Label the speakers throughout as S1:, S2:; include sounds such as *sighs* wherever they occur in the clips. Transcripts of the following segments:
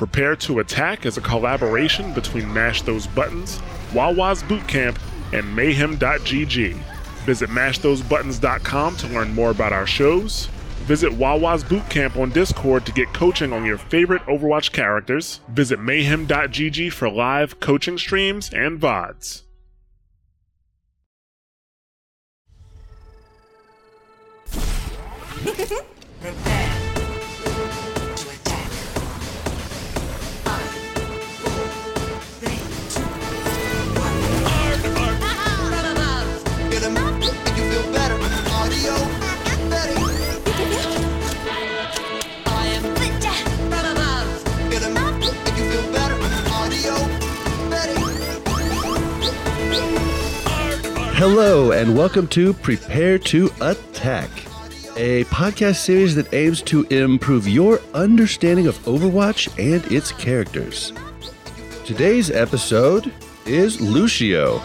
S1: Prepare to Attack is a collaboration between Mash Those Buttons, Wawa's Bootcamp, and Mayhem.gg. Visit mashthosebuttons.com to learn more about our shows. Visit Wawa's Bootcamp on Discord to get coaching on your favorite Overwatch characters. Visit mayhem.gg for live coaching streams and VODs. *laughs*
S2: Hello, and welcome to Prepare to Attack, a podcast series that aims to improve your understanding of Overwatch and its characters. Today's episode is Lucio.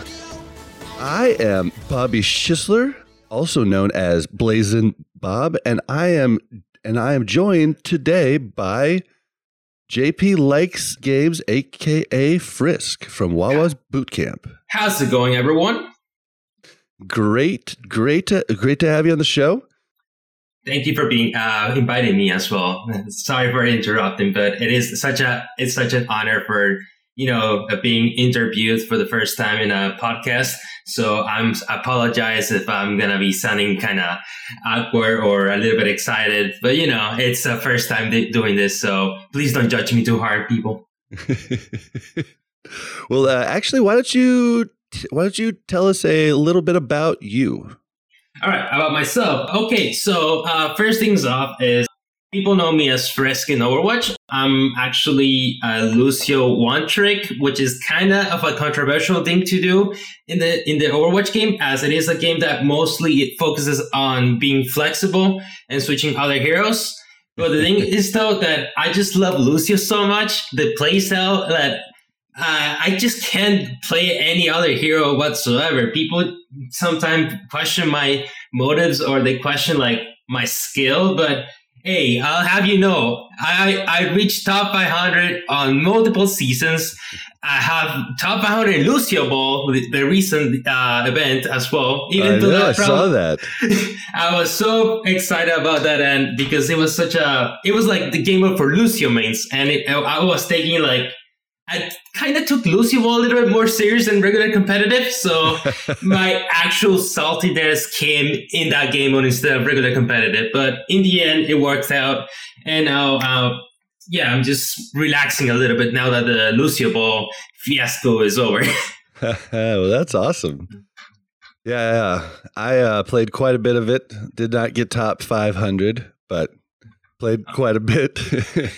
S2: I am Bobby Schisler, also known as Blazin Bob, and I am and I am joined today by JP Likes Games, aka Frisk from Wawa's Bootcamp.
S3: How's it going, everyone?
S2: Great, great, to, great to have you on the show.
S3: Thank you for being uh, inviting me as well. *laughs* Sorry for interrupting, but it is such a it's such an honor for you know uh, being interviewed for the first time in a podcast. So I'm I apologize if I'm gonna be sounding kind of awkward or a little bit excited, but you know it's the first time doing this, so please don't judge me too hard, people. *laughs*
S2: well, uh, actually, why don't you why don't you tell us a little bit about you?
S3: All right, about myself. Okay, so uh, first things off is people know me as Frisk in Overwatch. I'm actually a Lucio one trick, which is kind of a controversial thing to do in the in the Overwatch game, as it is a game that mostly it focuses on being flexible and switching other heroes. But the thing *laughs* is, though, that I just love Lucio so much, the playstyle that uh, I just can't play any other hero whatsoever. People sometimes question my motives or they question like my skill, but hey, I'll have you know, I I reached top 500 on multiple seasons. I have top 500 Lucio Ball, the, the recent uh, event as well.
S2: I know, I saw that. *laughs*
S3: I was so excited about that and because it was such a it was like the game up for Lucio mains and it, I was taking like I kind of took Lucio a little bit more serious than regular competitive, so *laughs* my actual saltiness came in that game on instead of regular competitive. But in the end, it worked out, and now, uh, yeah, I'm just relaxing a little bit now that the Lucio Ball fiasco is over. *laughs* *laughs*
S2: well, that's awesome. Yeah, yeah. I uh, played quite a bit of it. Did not get top 500, but played quite a bit. *laughs*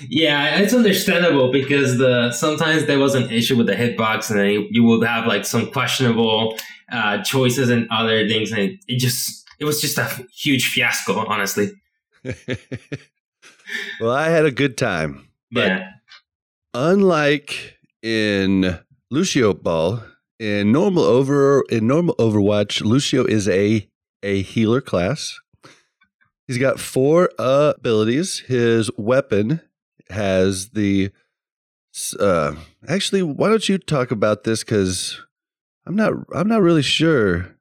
S3: Yeah, it's understandable because the sometimes there was an issue with the hitbox, and then you, you would have like some questionable uh, choices and other things, and it, it just it was just a huge fiasco, honestly. *laughs*
S2: well, I had a good time. But
S3: yeah,
S2: unlike in Lucio Ball, in normal over in normal Overwatch, Lucio is a a healer class. He's got four uh, abilities. His weapon has the. Uh, actually, why don't you talk about this? Because I'm not. I'm not really sure.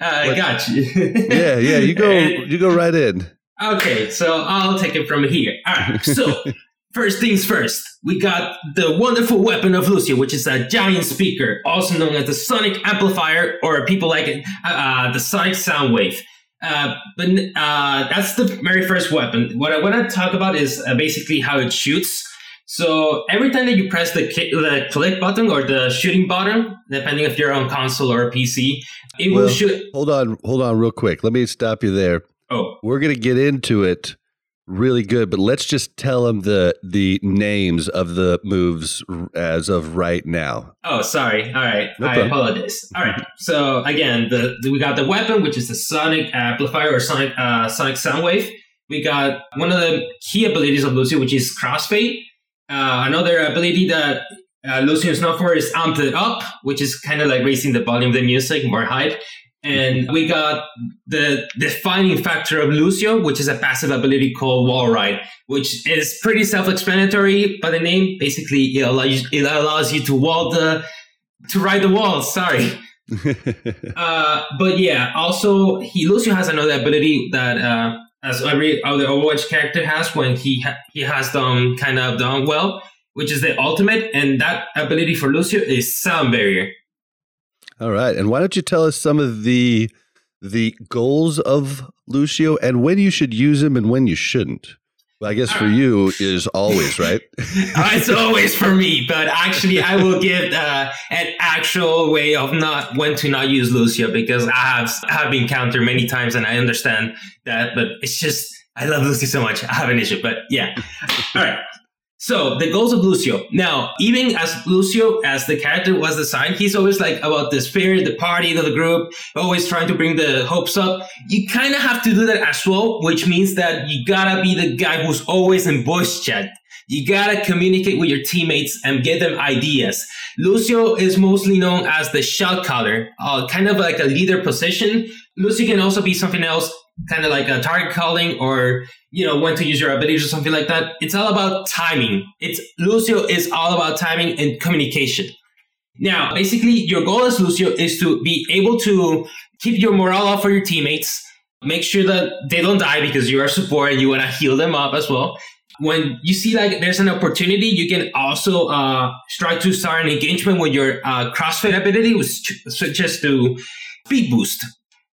S3: I
S2: what-
S3: got you.
S2: Yeah, yeah. You go. *laughs* You go right in.
S3: Okay, so I'll take it from here. All right, so *laughs* first things first, we got the wonderful weapon of Lucio, which is a giant speaker, also known as the sonic amplifier, or people like it, uh, uh, the sonic sound wave. Uh, but uh, that's the very first weapon. What I want to talk about is uh, basically how it shoots. So every time that you press the, ki- the click button or the shooting button, depending if you're on console or PC, it will shoot.
S2: Hold on. Hold on, real quick. Let me stop you there.
S3: Oh,
S2: We're gonna get into it really good, but let's just tell them the the names of the moves as of right now.
S3: Oh, sorry. All right,
S2: No
S3: I apologize. All right. So again, the, the- we got the weapon, which is the sonic amplifier or sonic uh, sonic sound wave. We got one of the key abilities of Lucio, which is crossfade. Uh, another ability that uh, Lucio is known for is amped it up, which is kind of like raising the volume of the music, more hype. And we got the defining factor of Lucio, which is a passive ability called Wall Ride, which is pretty self-explanatory by the name. Basically, it allows, it allows you to wall the to ride the walls. Sorry. *laughs* uh, but yeah, also he Lucio has another ability that uh, as every other Overwatch character has when he ha- he has done kind of done well, which is the ultimate, and that ability for Lucio is sound barrier.
S2: All right. And why don't you tell us some of the the goals of Lucio and when you should use him and when you shouldn't? Well, I guess for you is always, *laughs* right?
S3: Uh, it's always for me, but actually, I will give uh, an actual way of not when to not use Lucio because I have have been countered many times and I understand that, but it's just I love Lucio so much. I have an issue, but yeah. All right. So the goals of Lucio. Now, even as Lucio, as the character was designed, he's always like about the spirit, the party, the group, always trying to bring the hopes up. You kind of have to do that as well, which means that you gotta be the guy who's always in voice chat. You gotta communicate with your teammates and get them ideas. Lucio is mostly known as the shot caller, uh, kind of like a leader position. Lucio can also be something else, kind of like a target calling or you know when to use your abilities or something like that. It's all about timing. It's Lucio is all about timing and communication. Now, basically, your goal as Lucio is to be able to keep your morale up for your teammates, make sure that they don't die because you are support and you want to heal them up as well. When you see like there's an opportunity, you can also uh, try to start an engagement with your uh, crossfade ability, which switches to speed boost.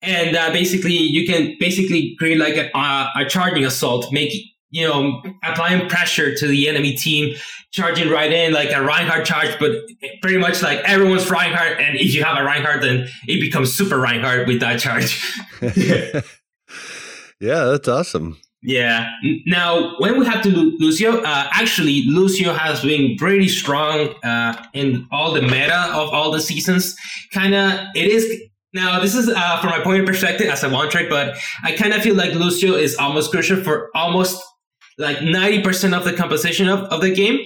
S3: And uh, basically, you can basically create like a, uh, a charging assault, make you know applying pressure to the enemy team, charging right in like a Reinhardt charge, but pretty much like everyone's Reinhardt, and if you have a Reinhardt, then it becomes super Reinhardt with that charge. *laughs*
S2: yeah, that's awesome.
S3: Yeah. Now, when we have to Lucio, uh, actually, Lucio has been pretty strong uh, in all the meta of all the seasons. Kind of, it is. Now, this is uh, from my point of perspective as a one trick, but I kind of feel like Lucio is almost crucial for almost like 90% of the composition of, of the game.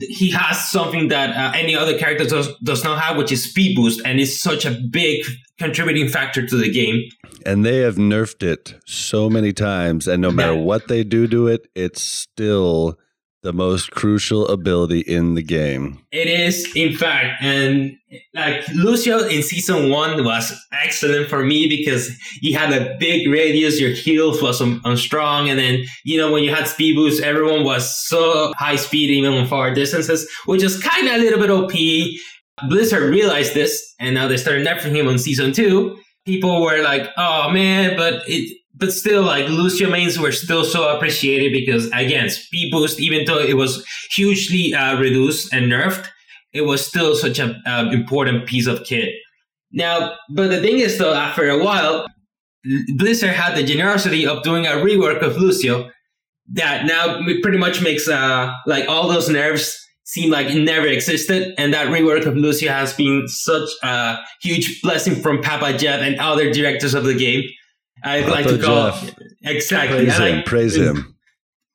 S3: He has something that uh, any other character does, does not have, which is speed boost, and is such a big contributing factor to the game.
S2: And they have nerfed it so many times, and no matter
S3: Yeah.
S2: what they do to it, it's still the most crucial ability in the game.
S3: It is, in fact, and like Lucio in season one was excellent for me because he had a big radius, your heals was on, on strong, and then you know when you had speed boost, everyone was so high speed even on far distances, which is kind of a little bit OP. Blizzard realized this, and now they started nerfing him on season two. People were like, "Oh man," but it but still, like Lucio mains were still so appreciated because again, speed boost, even though it was hugely uh, reduced and nerfed, it was still such an uh, important piece of kit. Now, but the thing is, though, after a while, Blizzard had the generosity of doing a rework of Lucio that now pretty much makes uh, like all those nerfs seem like it never existed, and that rework of Lucio has been such a huge blessing from Papa Jeff and other directors of the game. I'd like to call
S2: Jeff.
S3: exactly.
S2: Praise
S3: I
S2: him. Praise him.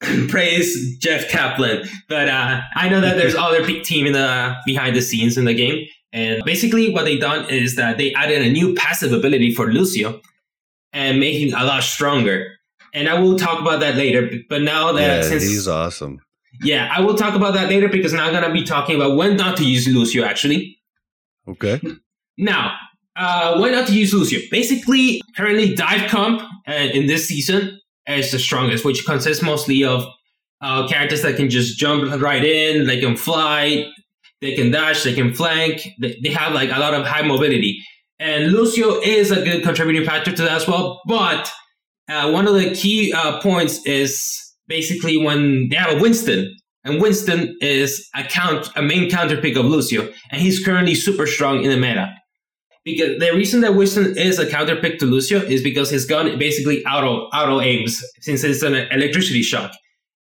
S2: *laughs*
S3: praise Jeff Kaplan. But uh, I know that there's *laughs* other big team in the behind the scenes in the game. And basically, what they done is that they added a new passive ability for Lucio and making a lot stronger. And I will talk about that later. But now that
S2: Yeah,
S3: since
S2: he's awesome.
S3: yeah, I will talk about that later because now I'm gonna be talking about when not to use Lucio actually.
S2: Okay.
S3: Now, uh, when not to use Lucio? Basically, currently dive comp uh, in this season is the strongest, which consists mostly of uh, characters that can just jump right in, they can fly, they can dash, they can flank. They, they have like a lot of high mobility, and Lucio is a good contributing factor to that as well. But uh, one of the key uh, points is basically when they have a Winston, and Winston is a count a main counter pick of Lucio, and he's currently super strong in the meta. Because the reason that Winston is a counter pick to Lucio is because his gun basically auto auto aims since it's an electricity shock.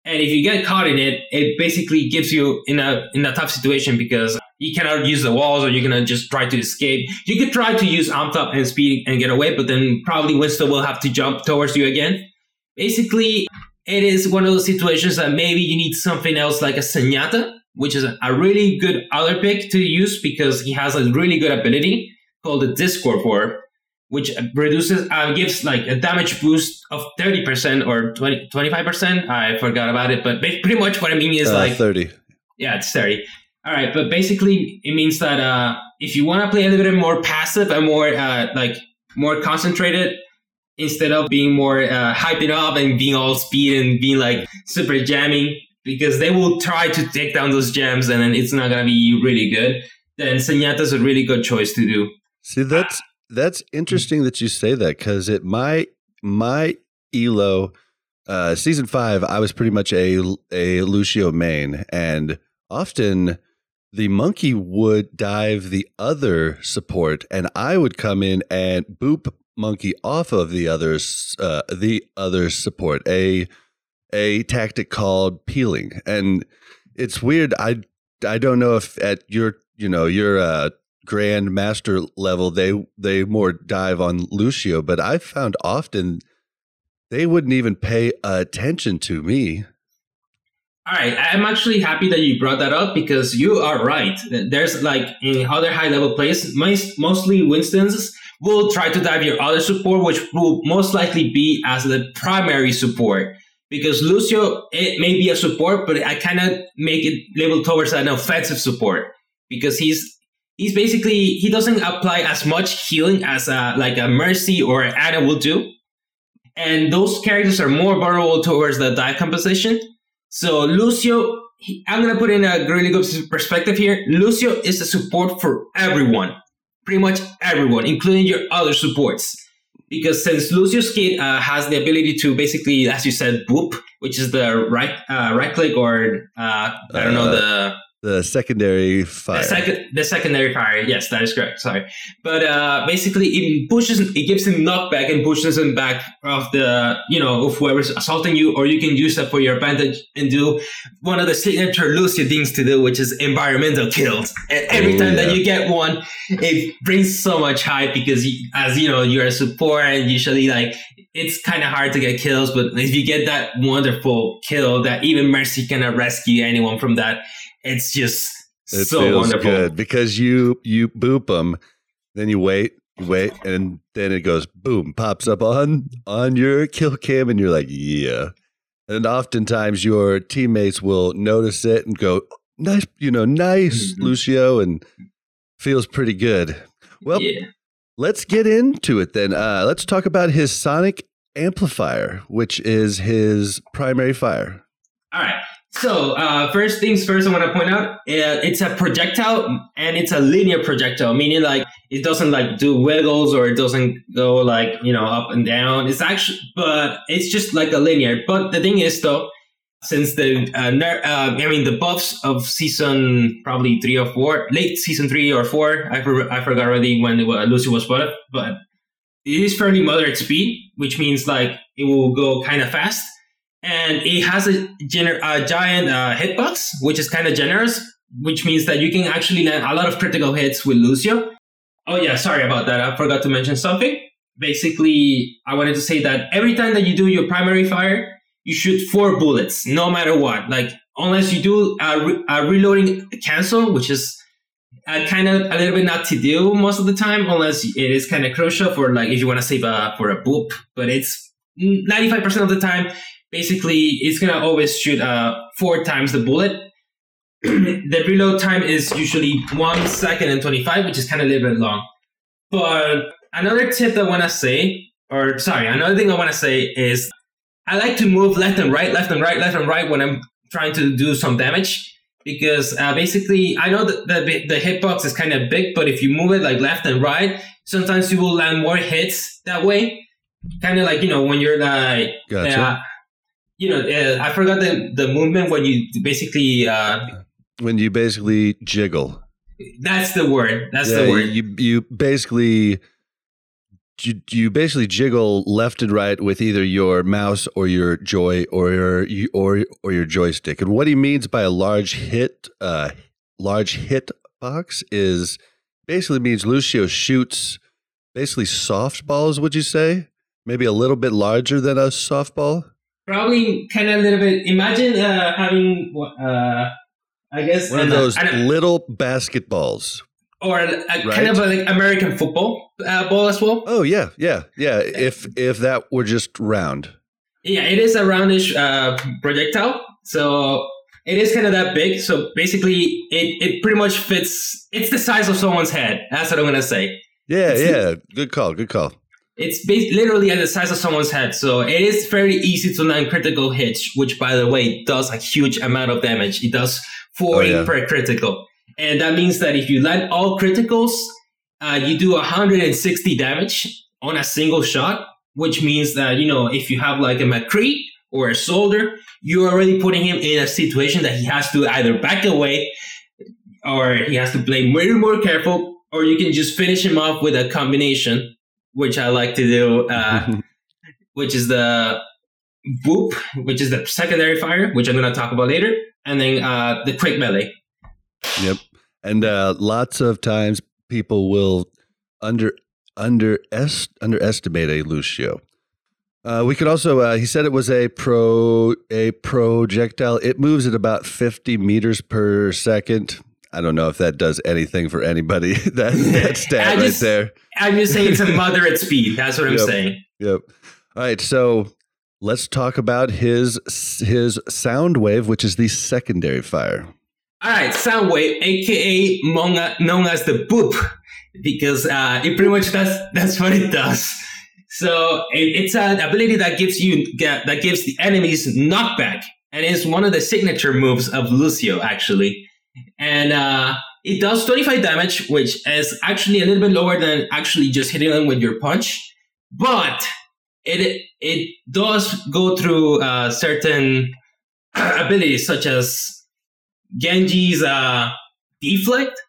S3: And if you get caught in it, it basically gives you in a in a tough situation because you cannot use the walls or you're gonna just try to escape. You could try to use amped up and speed and get away, but then probably Winston will have to jump towards you again. Basically, it is one of those situations that maybe you need something else like a Zenyatta, which is a really good other pick to use because he has a really good ability called the Discord Orb. which reduces uh, gives like a damage boost of 30% or 20, 25%. I forgot about it, but pretty much what I mean is
S2: Uh,
S3: like
S2: thirty.
S3: yeah, it's 30. All right, but basically it means that uh, if you want to play a little bit more passive and more uh, like more concentrated, instead of being more uh, hyping up and being all speed and being like super jamming, because they will try to take down those jams and then it's not gonna be really good. Then Zenyatta's a really good choice to do.
S2: See, that's that's interesting that you say that because at my my elo uh, season five, I was pretty much a a Lucio main, and often the monkey would dive the other support, and I would come in and boop monkey off of the others uh, the other support a a tactic called peeling, and it's weird. I I don't know if at your you know your uh, grand master level they they more dive on Lucio, but I found often they wouldn't even pay attention to me.
S3: All right, I'm actually happy that you brought that up because you are right. There's like in other high level plays, most, mostly Winston's will try to dive your other support, which will most likely be as the primary support. Because Lucio, it may be a support, but I of make it label towards an offensive support because he's he's basically he doesn't apply as much healing as a, like a Mercy or Ana will do, and those characters are more vulnerable towards the dive composition. So Lucio, he, I'm gonna put in a really good perspective here. Lucio is a support for everyone, pretty much everyone, including your other supports. Because since Lucio's kit uh, has the ability to basically, as you said, boop, which is the right uh, right click or uh, I don't know the
S2: The secondary fire.
S3: the, second, the secondary fire. Yes, that is correct. Sorry, but uh, basically, it pushes, it gives him knockback and pushes him back of the, you know, of whoever's assaulting you, or you can use that for your advantage and do one of the signature Lucio things to do, which is environmental kills. And every time
S2: yeah.
S3: that you get one, it brings so much hype because, you, as you know, you're a support, and usually like it's kind of hard to get kills, but if you get that wonderful kill that even Mercy cannot rescue anyone from that, it's just
S2: It
S3: so
S2: feels
S3: wonderful.
S2: good because you you boop them, then you wait, you wait, and then it goes boom, pops up on on your kill cam, and you're like, yeah. And oftentimes your teammates will notice it and go, nice, you know, nice,
S3: Mhm.
S2: Lucio, and feels pretty good. Well,
S3: yeah.
S2: let's get into it then. Uh, let's talk about his sonic amplifier, which is his primary fire.
S3: All right. So uh, first things first, I want to point out uh, it's a projectile and it's a linear projectile, meaning like it doesn't like do wiggles or it doesn't go like you know up and down. It's actually, but it's just like a linear. But the thing is though, since the uh, ner- uh, I mean the buffs of season probably three or four, late season three or four, I, for- I forgot already when was, Lucy was buffed, but it is fairly moderate speed, which means like it will go kind of fast and it has a, gener- a giant uh, hitbox, which is kind of generous, which means that you can actually land a lot of critical hits with Lucio. Oh yeah, sorry about that. I forgot to mention something. Basically, I wanted to say that every time that you do your primary fire, you shoot four bullets, no matter what. Like unless you do a, re- a reloading cancel, which is uh, kind of a little bit not to do most of the time, unless it is kind of crucial for like if you want to save a for a boop. But it's ninety five percent of the time basically it's gonna always shoot uh, four times the bullet. *clears throat* the reload time is usually one second and 25, which is kind of a little bit long. But another tip I want to say, or sorry, another thing I want to say is I like to move left and right, left and right, left and right when I'm trying to do some damage. Because uh, basically, I know that the, the hitbox is kind of big, but if you move it like left and right, sometimes you will land more hits that way. Kind of like, you know, when you're like,
S2: Gotcha.
S3: uh, you know, uh, I forgot the, the movement when you basically, uh,
S2: When you basically jiggle.
S3: that's the word. That's
S2: Yeah,
S3: the word.
S2: You you basically you, you basically jiggle left and right with either your mouse or your joy or your or or your joystick. And what he means by a large hit uh large hit box is basically means Lucio shoots basically softballs, would you say? Maybe a little bit larger than a softball?
S3: Probably kind of a little bit. Imagine uh, having, uh, I guess,
S2: One of those little basketballs.
S3: or a, kind
S2: Right.
S3: of a, like American football uh, ball as well.
S2: Oh yeah, yeah, yeah. If if that were just round.
S3: Yeah, it is a roundish uh, projectile, so it is kind of that big. So basically, it it pretty much fits. It's the size of someone's head. That's what I'm gonna say.
S2: Yeah,
S3: It's-
S2: yeah. Good call. Good call.
S3: It's bas- literally at the size of someone's head, so it is very easy to land critical hits, which, by the way, does a huge amount of damage. It does 40
S2: Oh, yeah.
S3: per critical. And that means that if you land all criticals, uh, you do 160 damage on a single shot, which means that, you know, if you have like a McCree or a soldier, you're already putting him in a situation that he has to either back away or he has to play way more careful, or you can just finish him off with a combination, which I like to do, uh, *laughs* which is the Boop, which is the secondary fire, which I'm going to talk about later, and then uh, the quick melee.
S2: Yep. And uh, lots of times people will under under est, underestimate a Lucio. Uh, we could also. Uh, he said it was a pro a projectile. It moves at about fifty meters per second. I don't know if that does anything for anybody. *laughs* that *laughs* that stat
S3: I
S2: right there.
S3: I'm just saying it's a mother at speed. That's what I'm
S2: Yep.
S3: saying.
S2: Yep. All right. So let's talk about his his sound wave, which is the secondary fire.
S3: All right, sound wave, aka Monga, known as the Boop, because uh, it pretty much does *laughs* that's what it does. So it, it's an ability that gives you that gives the enemies knockback, and it's one of the signature moves of Lucio actually. And uh, it does 25 damage, which is actually a little bit lower than actually just hitting them with your punch, but it it does go through uh, certain *clears throat* abilities such as Genji's uh, deflect,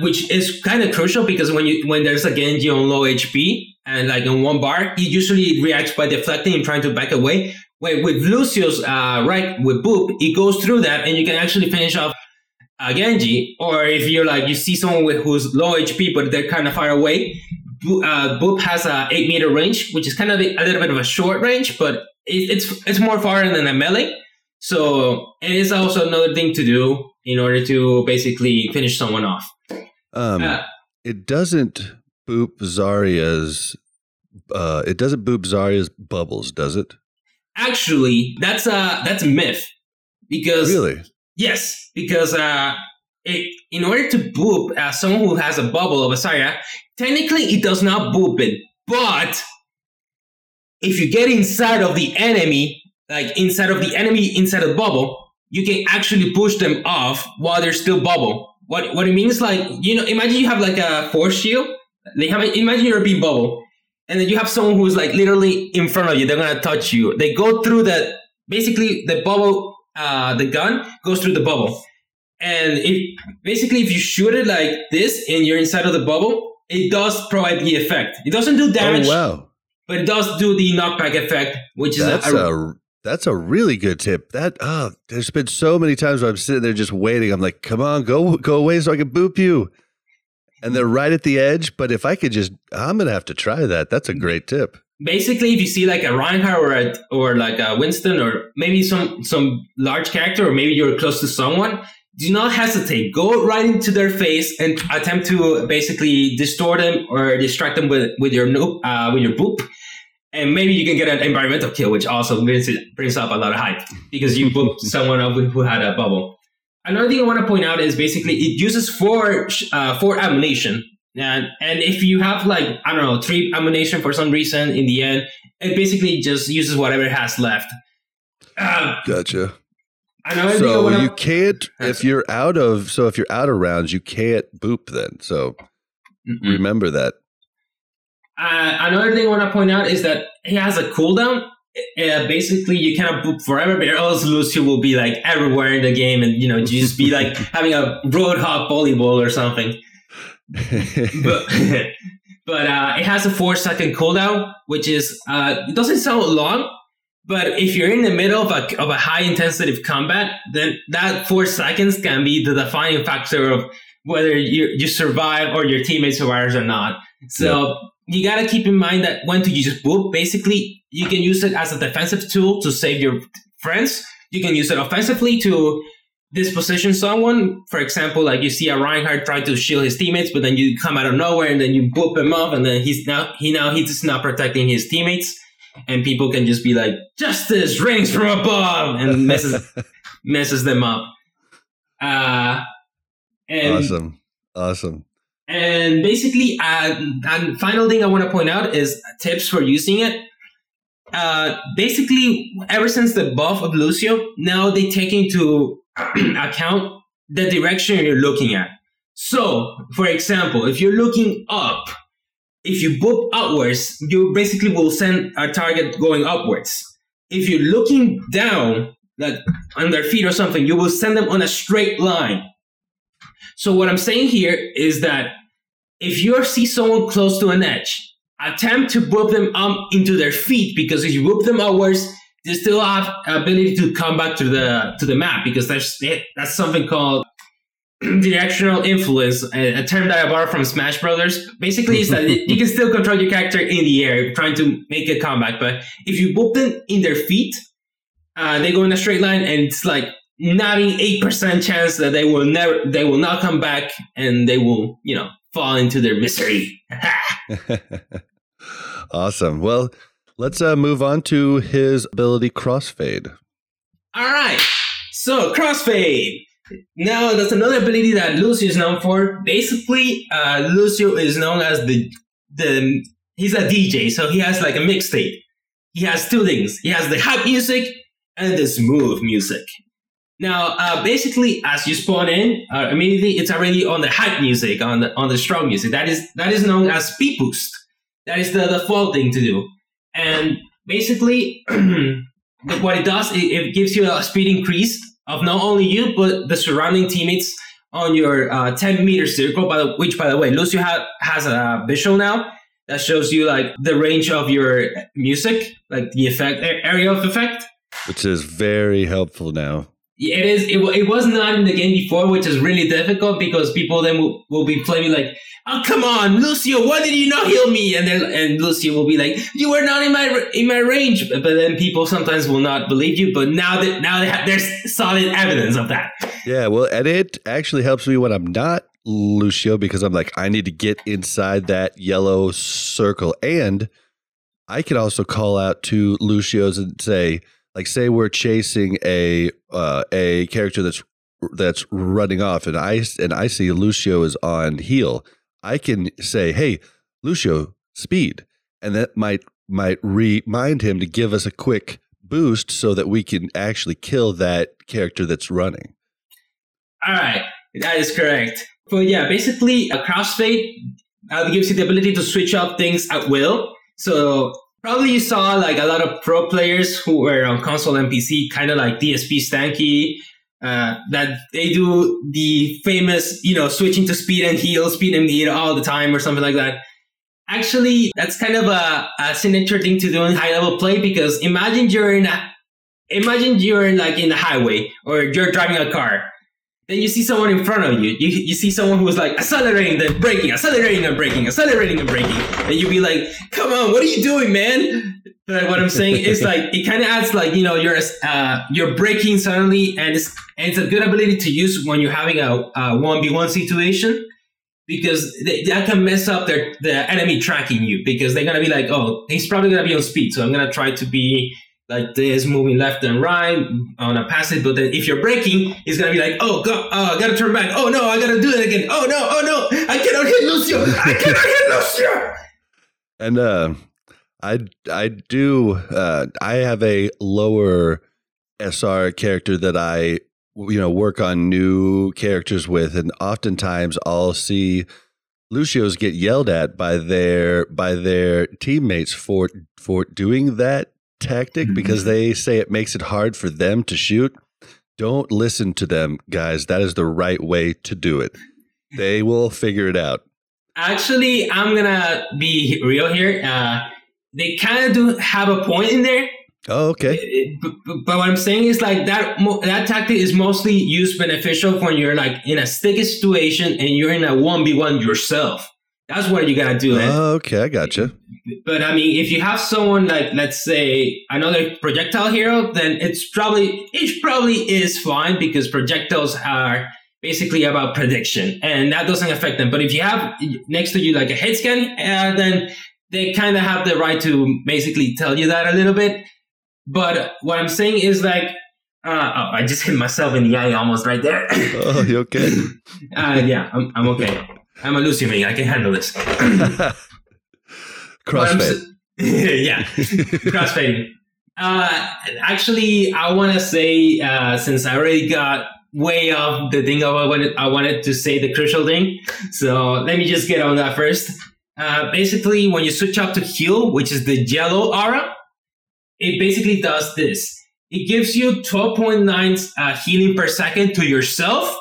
S3: which is kind of crucial because when you when there's a Genji on low HP and like in one bar, he usually reacts by deflecting and trying to back away. Wait, with Lucio's uh, right with Boop, it goes through that and you can actually finish off a Genji. Or if you're like you see someone with who's low HP but they're kind of far away, uh, Boop has a eight meter range, which is kind of a, a little bit of a short range, but it, it's it's more far than a melee. So it is also another thing to do in order to basically finish someone off.
S2: Um,
S3: Uh,
S2: it doesn't boop Zarya's. Uh, it doesn't boop Zarya's bubbles, does it?
S3: actually, that's a that's a myth because
S2: Really?
S3: Yes, because uh, it, in order to boop uh, someone who has a bubble of a Zarya, technically it does not boop it, but if you get inside of the enemy, like inside of the enemy inside of the bubble, you can actually push them off while they're still bubble. What what it means like you know imagine you have like a force shield. They have imagine you're a big bubble, and then you have someone who's like literally in front of you. They're gonna touch you. They go through that. basically the bubble. Uh, the gun goes through the bubble, and if basically if you shoot it like this and you're inside of the bubble, it does provide the effect. It doesn't do damage,
S2: Oh wow,
S3: but it does do the knockback effect, which is
S2: that's
S3: a,
S2: a that's a really good tip. That ah, there's been so many times where I'm sitting there just waiting. I'm like, come on, go go away so I can boop you. And they're right at the edge. But if I could just, I'm gonna have to try that. That's a great tip.
S3: Basically if you see like a Reinhardt or a, or like a Winston or maybe some some large character or maybe you're close to someone, do not hesitate. Go right into their face and attempt to basically distort them or distract them with with your noop, uh, with your boop. And maybe you can get an environmental kill, which also brings, it, brings up a lot of hype because you booped *laughs* someone up who had a bubble. Another thing I want to point out is basically it uses four uh, four ammunition, and and if you have like I don't know three ammunition for some reason in the end, it basically just uses whatever it has left. Uh,
S2: Gotcha.
S3: I
S2: So
S3: wanna-
S2: you can't if you're out of so if you're out of rounds, you can't boop then. So
S3: Mm-mm.
S2: remember that.
S3: Uh, another thing I want to point out is that he has a cooldown. Uh, basically, you cannot boop forever, but else Lucio will be like everywhere in the game, and you know, just be like *laughs* having a roadhog volleyball or something. But *laughs* but uh, it has a four second cooldown, which is uh, it doesn't sound long, but if you're in the middle of a of a high intensity combat, then that four seconds can be the defining factor of whether you you survive or your teammates survives or not. So you gotta keep in mind that when to use boop. Basically, you can use it as a defensive tool to save your friends. You can use it offensively to disposition someone. For example, like you see a Reinhardt try to shield his teammates, but then you come out of nowhere and then you boop him up, and then he's now he now he's just not protecting his teammates, and people can just be like, "Justice rings from above," and *laughs* messes messes them up. Uh, and
S2: awesome. Awesome.
S3: and basically, uh, and final thing I want to point out is tips for using it. Uh, basically, ever since the buff of Lucio, now they take into *clears throat* account the direction you're looking at. So, for example, if you're looking up, if you boop upwards, you basically will send a target going upwards. If you're looking down, like on their feet or something, you will send them on a straight line. So what I'm saying here is that if you see someone close to an edge, attempt to whip them up into their feet because if you whip them upwards, they still have ability to come back to the to the map because there's that's something called *clears throat* directional influence, a, term that I borrowed from Smash Brothers. Basically, is that *laughs* you can still control your character in the air, trying to make a comeback. But if you whip them in their feet, uh, they go in a straight line, and it's like 98% chance that they will never they will not come back and they will you know fall into their misery *laughs* *laughs*
S2: awesome. Well, let's uh, move on to his ability crossfade.
S3: all right so crossfade now that's another ability that lucio is known for basically uh, lucio is known as the the he's a dj so he has like a mixtape he has two things he has the hype music and the smooth music Now, uh, basically, as you spawn in, uh, immediately it's already on the hype music, on the on the strong music. That is that is known as speed boost. That is the default thing to do. And basically, *clears throat* what it does, it, it gives you a speed increase of not only you but the surrounding teammates on your uh, 10 meter circle. By the, which, by the way, Lucio ha- has a visual now that shows you like the range of your music, like the effect area of effect.
S2: which is very helpful now.
S3: It is. It, it was not in the game before, which is really difficult because people then will, will be playing like, "Oh, come on, Lucio! Why did you not heal me?" And then and Lucio will be like, "You were not in my in my range." But, but then people sometimes will not believe you. But now that now they have, there's solid evidence of that.
S2: Yeah, well, and it actually helps me when I'm not Lucio because I'm like, I need to get inside that yellow circle. And I can also call out to Lucio's and say, like, say we're chasing a uh, a character that's that's running off, and I and I see Lucio is on heal. I can say, "Hey, Lucio, speed," and that might might remind him to give us a quick boost so that we can actually kill that character that's running.
S3: All right, that is correct. But yeah, basically, a crossfade uh, gives you the ability to switch up things at will. So probably you saw like a lot of pro players who were on console and PC, kind of like DSP Stanky, uh, that they do the famous, you know, switching to speed and heal, speed and heal all the time or something like that. Actually, that's kind of a, a signature thing to do in high level play because imagine you're in a, imagine you're in like in the highway or you're driving a car then you see someone in front of you. You, you see someone who's like accelerating, then braking, accelerating and braking, accelerating and braking. And you be like, come on, what are you doing, man? But what I'm saying is like, it kind of adds like, you know, you're, uh, you're braking suddenly and it's, and it's a good ability to use when you're having a, a 1v1 situation because they, that can mess up their, the enemy tracking you because they're going to be like, oh, he's probably going to be on speed. So I'm going to try to be like this, moving left and right on a passive. But then if you're braking, it's gonna be like, oh, god oh, I gotta turn back. Oh no, I gotta do it again. Oh no, oh no, I cannot hit Lucio. I cannot hit Lucio.
S2: And uh, I I do uh, I have a lower SR character that I you know work on new characters with, and oftentimes I'll see Lucios get yelled at by their by their teammates for for doing that tactic because they say it makes it hard for them to shoot. Don't listen to them, guys. That is the right way to do it. They will figure it out.
S3: Actually, I'm gonna be real here. Uh, they kind of do have a point in there.
S2: Oh, okay.
S3: But, what I'm saying is like that that tactic is mostly used beneficial when you're like in a sticky situation and you're in a 1v1 yourself. That's what you gotta do. it.
S2: Oh, okay, I gotcha.
S3: But I mean, if you have someone like, let's say, another projectile hero, then it's probably it probably is fine because projectiles are basically about prediction, and that doesn't affect them. But if you have next to you like a hitscan, uh, then they kind of have the right to basically tell you that a little bit. But what I'm saying is like, uh, oh, I just hit myself in the eye almost right there.
S2: Oh, you okay? *laughs*
S3: uh, yeah, I'm, I'm okay. I'm a Lucy I can handle this. *laughs*
S2: Crossfade. *laughs*
S3: yeah, *laughs* crossfading. Uh, actually, I want to say uh, since I already got way off the thing I wanted, I wanted to say the crucial thing. So let me just get on that first. Uh, basically, when you switch up to heal, which is the yellow aura, it basically does this. It gives you 12.9 uh, healing per second to yourself,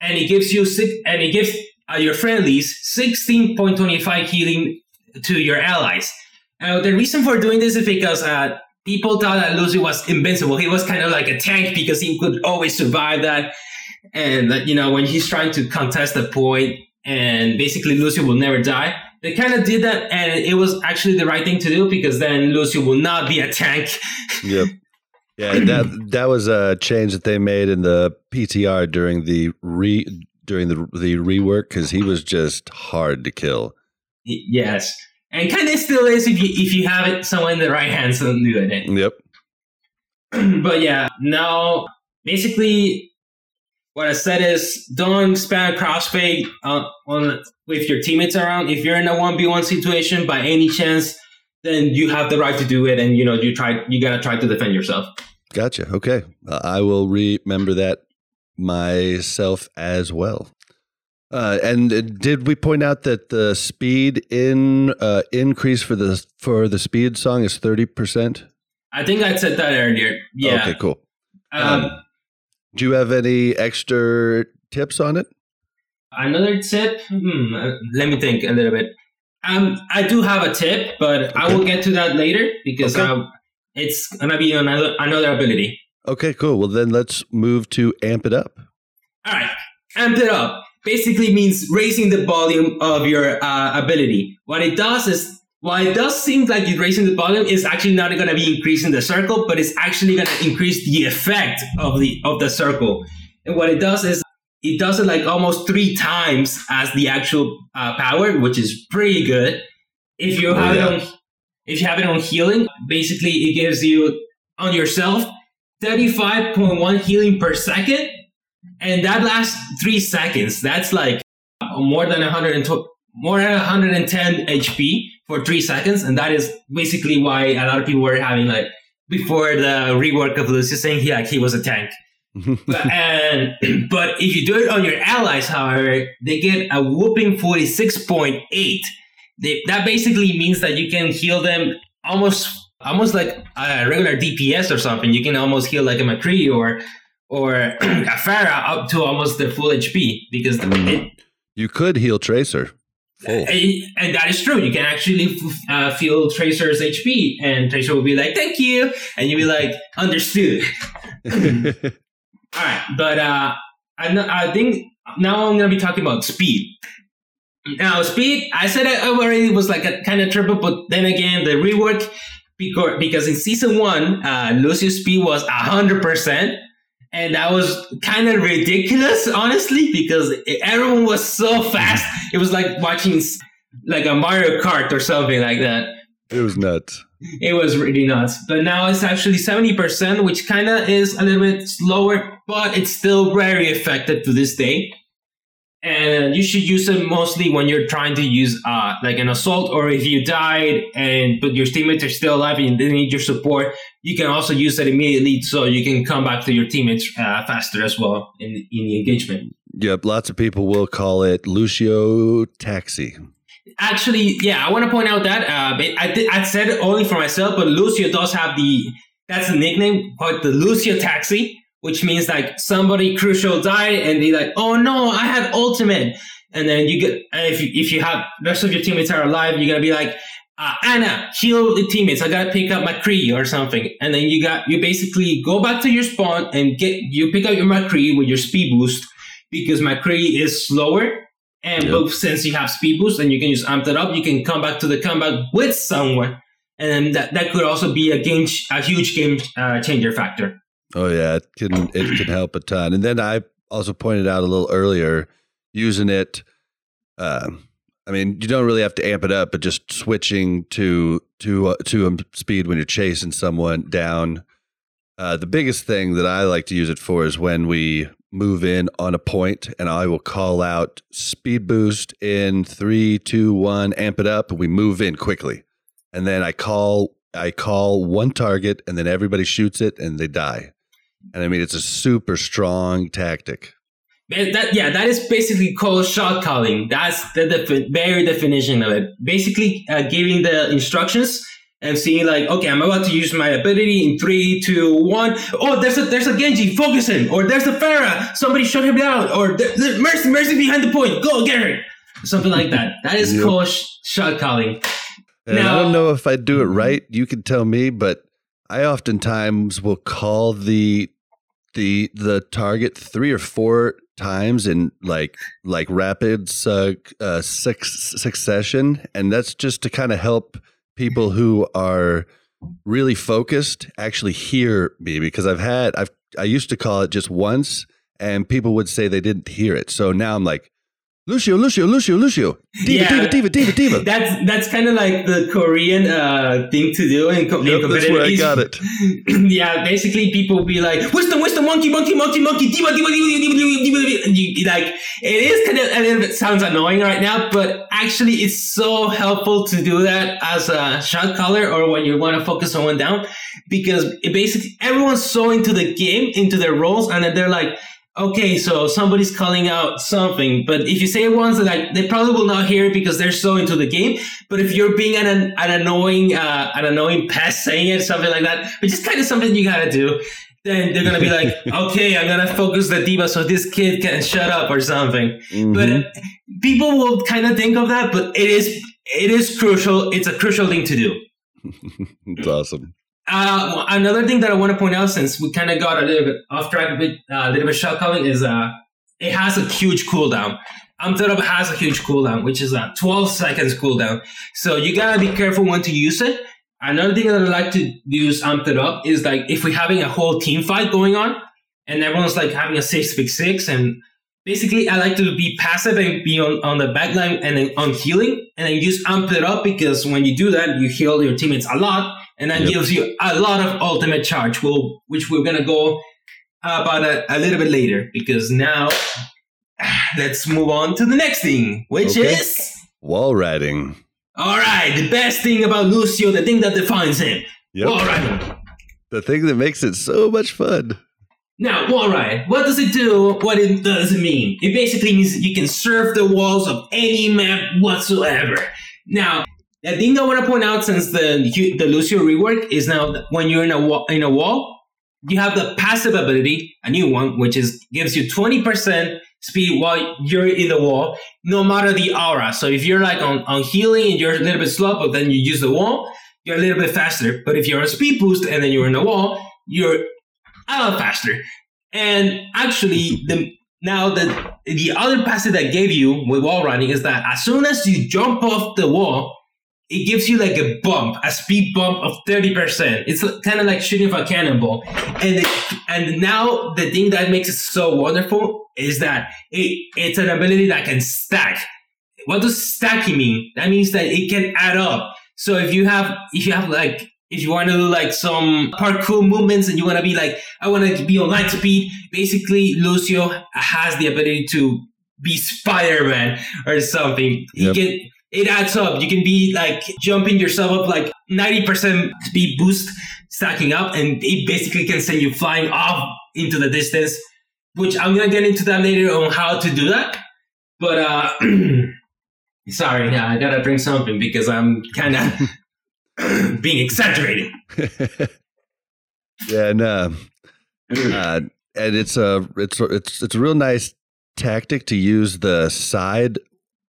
S3: and it gives you six, and it gives uh, your friendlies 16.25 healing to your allies. Uh, the reason for doing this is because uh, people thought that Lucy was invincible. He was kind of like a tank because he could always survive that. And uh, you know, when he's trying to contest a point, and basically Lucy will never die. They kind of did that, and it was actually the right thing to do because then Lucy will not be a tank. *laughs*
S2: Yep. Yeah, that that was a change that they made in the PTR during the re during the the rework because he was just hard to kill.
S3: Yes, and kind of still is if you if you have it someone in the right hands and doing it.
S2: Yep. *clears throat*
S3: but yeah, now basically what I said is don't spam crossfade uh, on with your teammates around. If you're in a one v one situation by any chance, then you have the right to do it, and you know you try you gotta try to defend yourself.
S2: Gotcha. Okay, uh, I will remember that myself as well. Uh, and uh, did we point out that the speed in uh, increase for the for the speed song is thirty percent?
S3: I think I said that earlier. Yeah.
S2: Okay. Cool.
S3: Um,
S2: Um, Do you have any extra tips on it?
S3: Another tip? Hmm, uh, let me think a little bit. Um, I do have a tip, but I will get to that later because
S2: Okay.
S3: um, it's gonna be another another ability.
S2: Okay. Cool. Well, then let's move to amp it up.
S3: All right, amp it up. Basically means raising the volume of your uh, ability. What it does is, while it does seem like you're raising the volume, it's actually not going to be increasing the circle, but it's actually going to increase the effect of the of the circle. And what it does is, it does it like almost three times as the actual uh, power, which is pretty good. If you
S2: Oh,
S3: have
S2: yeah.
S3: it on, if you have it on healing, basically it gives you on yourself 35.1 healing per second and that lasts three seconds. That's like more than 120, more than 110 HP for three seconds, and that is basically why a lot of people were having like before the rework of Lucius saying he like he was a tank. *laughs* but, and *clears throat* but if you do it on your allies, however, they get a whooping 46.8. They, that basically means that you can heal them almost almost like a regular DPS or something. You can almost heal like a McCree or or *clears throat* a Pharah up to almost the full HP because it,
S2: You could heal Tracer. Full.
S3: and, and that is true. You can actually uh, feel Tracer's HP, and Tracer will be like, "Thank you," and you'll be like, "Understood." *laughs* *laughs* All right, but uh, I, I think now I'm gonna be talking about speed. Now, speed, I said it already was like a kind of triple, but then again, the rework because in season one, uh, Lucius P was hundred percent, and that was kind of ridiculous, honestly, because everyone was so fast. It was like watching like a Mario Kart or something like that.
S2: It was nuts.
S3: It was really nuts. But now it's actually 70%, which kind of is a little bit slower, but it's still very effective to this day. And you should use it mostly when you're trying to use uh, like an assault, or if you died and but your teammates are still alive and they need your support, you can also use it immediately so you can come back to your teammates uh, faster as well in, in the engagement.
S2: Yep. Lots of people will call it Lucio Taxi.
S3: Actually, yeah, I want to point out that uh, but I did, I said it only for myself, but Lucio does have the that's the nickname called the Lucio Taxi, which means like somebody crucial died and they like, oh no, I had ultimate, and then you get if you, if you have rest of your teammates are alive, you're gonna be like. Uh, Ana, heal the teammates. I gotta pick up my McCree or something, and then you got you basically go back to your spawn and get you pick up your McCree with your speed boost because McCree is slower And
S2: Yep.
S3: but since you have speed boost and you can just amp that up, you can come back to the combat with someone, and that, that could also be a game, a huge game uh, changer factor.
S2: Oh yeah, it can it can help a ton. And then I also pointed out a little earlier using it. Um, I mean, you don't really have to amp it up, but just switching to to uh, to speed when you're chasing someone down. Uh, the biggest thing that I like to use it for is when we move in on a point, and I will call out speed boost in three, two, one, amp it up, and we move in quickly. And then I call I call one target, and then everybody shoots it, and they die. And I mean, it's a super strong tactic.
S3: That, yeah, that is basically called shot calling. That's the defi- very definition of it. Basically, uh, giving the instructions and seeing like, okay, I'm about to use my ability in three, two, one. Oh, there's a there's a Genji focusing, or there's a Pharah. Somebody shut him down, or Mercy, Mercy behind the point. Go get her. Something like that. That is
S2: Yep.
S3: called sh- shot calling.
S2: And I don't know if I do it right. You can tell me, but I oftentimes will call the the the target three or four times in like like rapid uh, uh, six, succession, and that's just to kind of help people who are really focused actually hear me because I've had I've I used to call it just once, and people would say they didn't hear it. So now I'm like. Lucio, Lucio, Lucio, Lucio, D.Va,
S3: Yeah.
S2: D.Va, D.Va, D.Va, D.Va. *laughs*
S3: That's that's kind of like the Korean uh, thing to do in, co- in
S2: Yep, that's where I got it. *laughs*
S3: yeah, basically people be like, wisdom, wisdom, monkey, monkey, monkey, monkey, D.Va, D.Va, D.Va, D.Va, D.Va, D.Va, D.Va. And you, like, it is kind of a little bit sounds annoying right now, but actually it's so helpful to do that as a shot caller or when you want to focus someone down because it basically everyone's so into the game, into their roles, and then they're like, okay, so somebody's calling out something, but if you say it once, like they probably will not hear it because they're so into the game. But if you're being an an, an annoying uh, an annoying pest saying it, something like that, which is kind of something you gotta do, then they're gonna be like, *laughs* okay, I'm gonna focus the D.Va so this kid can shut up or something.
S2: Mhm.
S3: But people will kind of think of that, but it is it is crucial. It's a crucial thing to do. *laughs*
S2: it's awesome.
S3: Uh, another thing that I want to point out, since we kind of got a little bit off track with uh, a little bit shot calling, is uh, it has a huge cooldown. Up has a huge cooldown, which is a 12 seconds cooldown. So you gotta be careful when to use it. Another thing that I like to use Amped Up is like if we're having a whole team fight going on, and everyone's like having a six v six, and basically I like to be passive and be on, on the back line and then on healing, and then use Up because when you do that, you heal your teammates a lot, and that
S2: Yep.
S3: gives you a lot of ultimate charge, will which we're gonna go about a, a little bit later because now *sighs* let's move on to the next thing, which
S2: Okay.
S3: is
S2: Wall riding.
S3: all right, the best thing about Lucio, the thing that defines him,
S2: Yep.
S3: wall riding.
S2: The thing that makes it so much fun.
S3: Now, wall ride, what does it do? What it does it mean? It basically means you can surf the walls of any map whatsoever. Now, the thing I want to point out since the the Lucio rework is now when you're in a wall, in a wall, you have the passive ability, a new one, which is gives you 20% speed while you're in the wall, no matter the aura. So if you're like on, on healing and you're a little bit slow, but then you use the wall, you're a little bit faster. But if you're on speed boost and then you're in the wall, you're a lot faster. And actually, the now the the other passive that gave you with wall running is that as soon as you jump off the wall, it gives you like a bump, a speed bump of thirty percent. It's kind of like shooting a cannonball. And it, and now the thing that makes it so wonderful is that it, it's an ability that can stack. What does stacking mean? That means that it can add up. So if you have if you have like if you want to do like some parkour movements and you want to be like I want to be on light speed, basically Lucio has the ability to be Spider-Man or something.
S2: Yep.
S3: He can it adds up. You can be like jumping yourself up like 90% speed boost stacking up and it basically can send you flying off into the distance, which I'm gonna get into that later on how to do that. But uh *clears throat* sorry, yeah, I gotta bring something because I'm kind of *laughs* being exaggerated.
S2: yeah, and uh, *clears throat* uh, and it's a it's a- it's it's a real nice tactic to use the side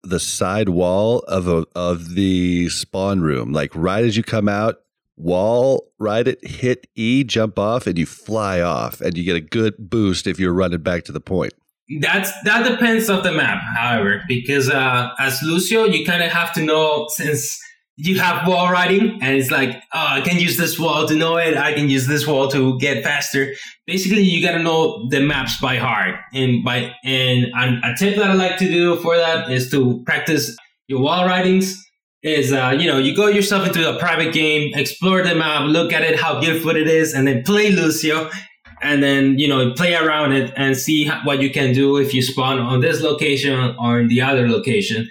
S2: the side wall of a of the spawn room. Like right as you come out, wall ride it, hit E, jump off, and you fly off, and you get a good boost if you're running back to the point.
S3: That's that depends on the map, however, because uh, as Lucio, you kind of have to know since you have wall riding, and it's like, oh, I can use this wall to know it. I can use this wall to get faster. Basically, you gotta know the maps by heart, and by and a tip that I like to do for that is to practice your wall ridings. Is uh, you know you go yourself into a private game, explore the map, look at it, how beautiful it is, and then play Lucio, and then you know play around it and see what you can do if you spawn on this location or in the other location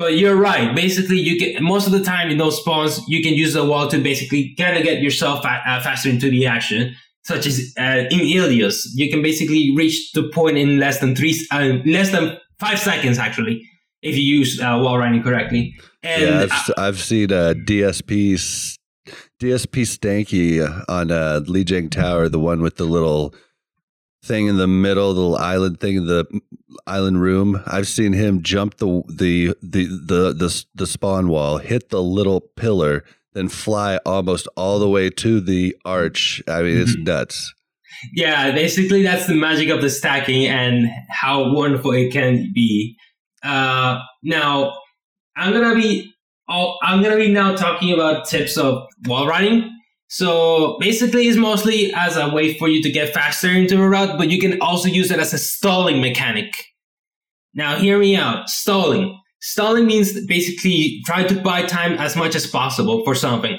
S3: but you're right. Basically you can most of the time in those spawns you can use the wall to basically kind of get yourself fa- uh, faster into the action such as uh, in Ilios. You can basically reach the point in less than three uh, less than five seconds actually if you use uh, wall running correctly. And
S2: yeah, I've, I've seen uh, DSP DSP Stanky on uh, Lijiang Tower, the one with the little thing in the middle, the little island thing in the island room. I've seen him jump the the the the the, the spawn wall, hit the little pillar, then fly almost all the way to the arch. I mean, it's nuts.
S3: yeah basically that's the magic of the stacking and how wonderful it can be uh, now i'm gonna be i'm gonna be now talking about tips of wall riding so basically it's mostly as a way for you to get faster into a route but you can also use it as a stalling mechanic. Now hear me out. Stalling. Stalling means basically try to buy time as much as possible for something.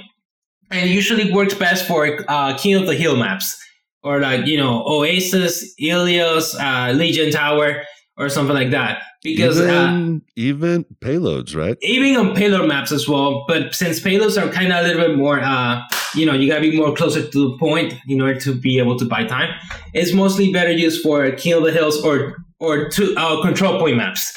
S3: And it usually works best for uh, king of the hill maps. Or like you know Oasis, Ilios, uh, Lijiang Tower, or something like that. Because uh,
S2: even even payloads, right?
S3: even on payload maps as well, but since payloads are kind of a little bit more, uh, you know, you gotta be more closer to the point in order to be able to buy time. It's mostly better used for King of the Hills or or to uh, control point maps.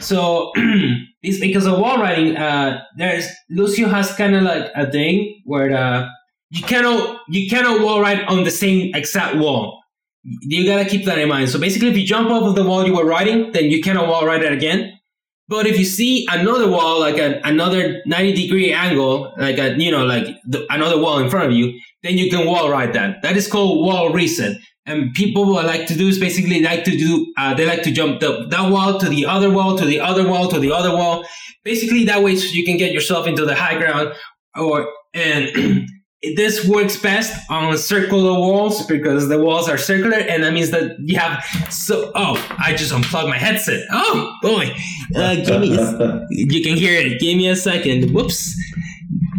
S3: So *clears throat* it's because of wall riding. Uh, there's Lucio has kind of like a thing where uh, you cannot you cannot wall ride on the same exact wall. You gotta keep that in mind. So basically, if you jump off of the wall you were riding, then you cannot wall ride it again. But if you see another wall, like a, another 90 degree angle, like a, you know, like the, another wall in front of you, then you can wall ride that. That is called wall reset. And people like to do is basically like to do, uh, they like to jump the, that wall to the other wall, to the other wall, to the other wall. Basically, that way so you can get yourself into the high ground or, and *clears throat* this works best on circular walls because the walls are circular and that means that you have so oh i just unplugged my headset. Oh boy. Uh, give me a, *laughs* you can hear it. Give me a second. Whoops.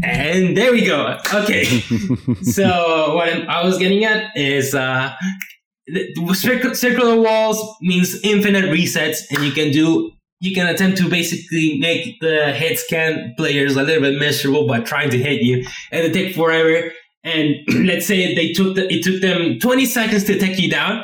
S3: And there we go. Okay. *laughs* So what i was getting at is uh circular walls means infinite resets and you can do you can attempt to basically make the hitscan players a little bit miserable by trying to hit you and it take forever. And *clears throat* let's say they took the, it took them 20 seconds to take you down.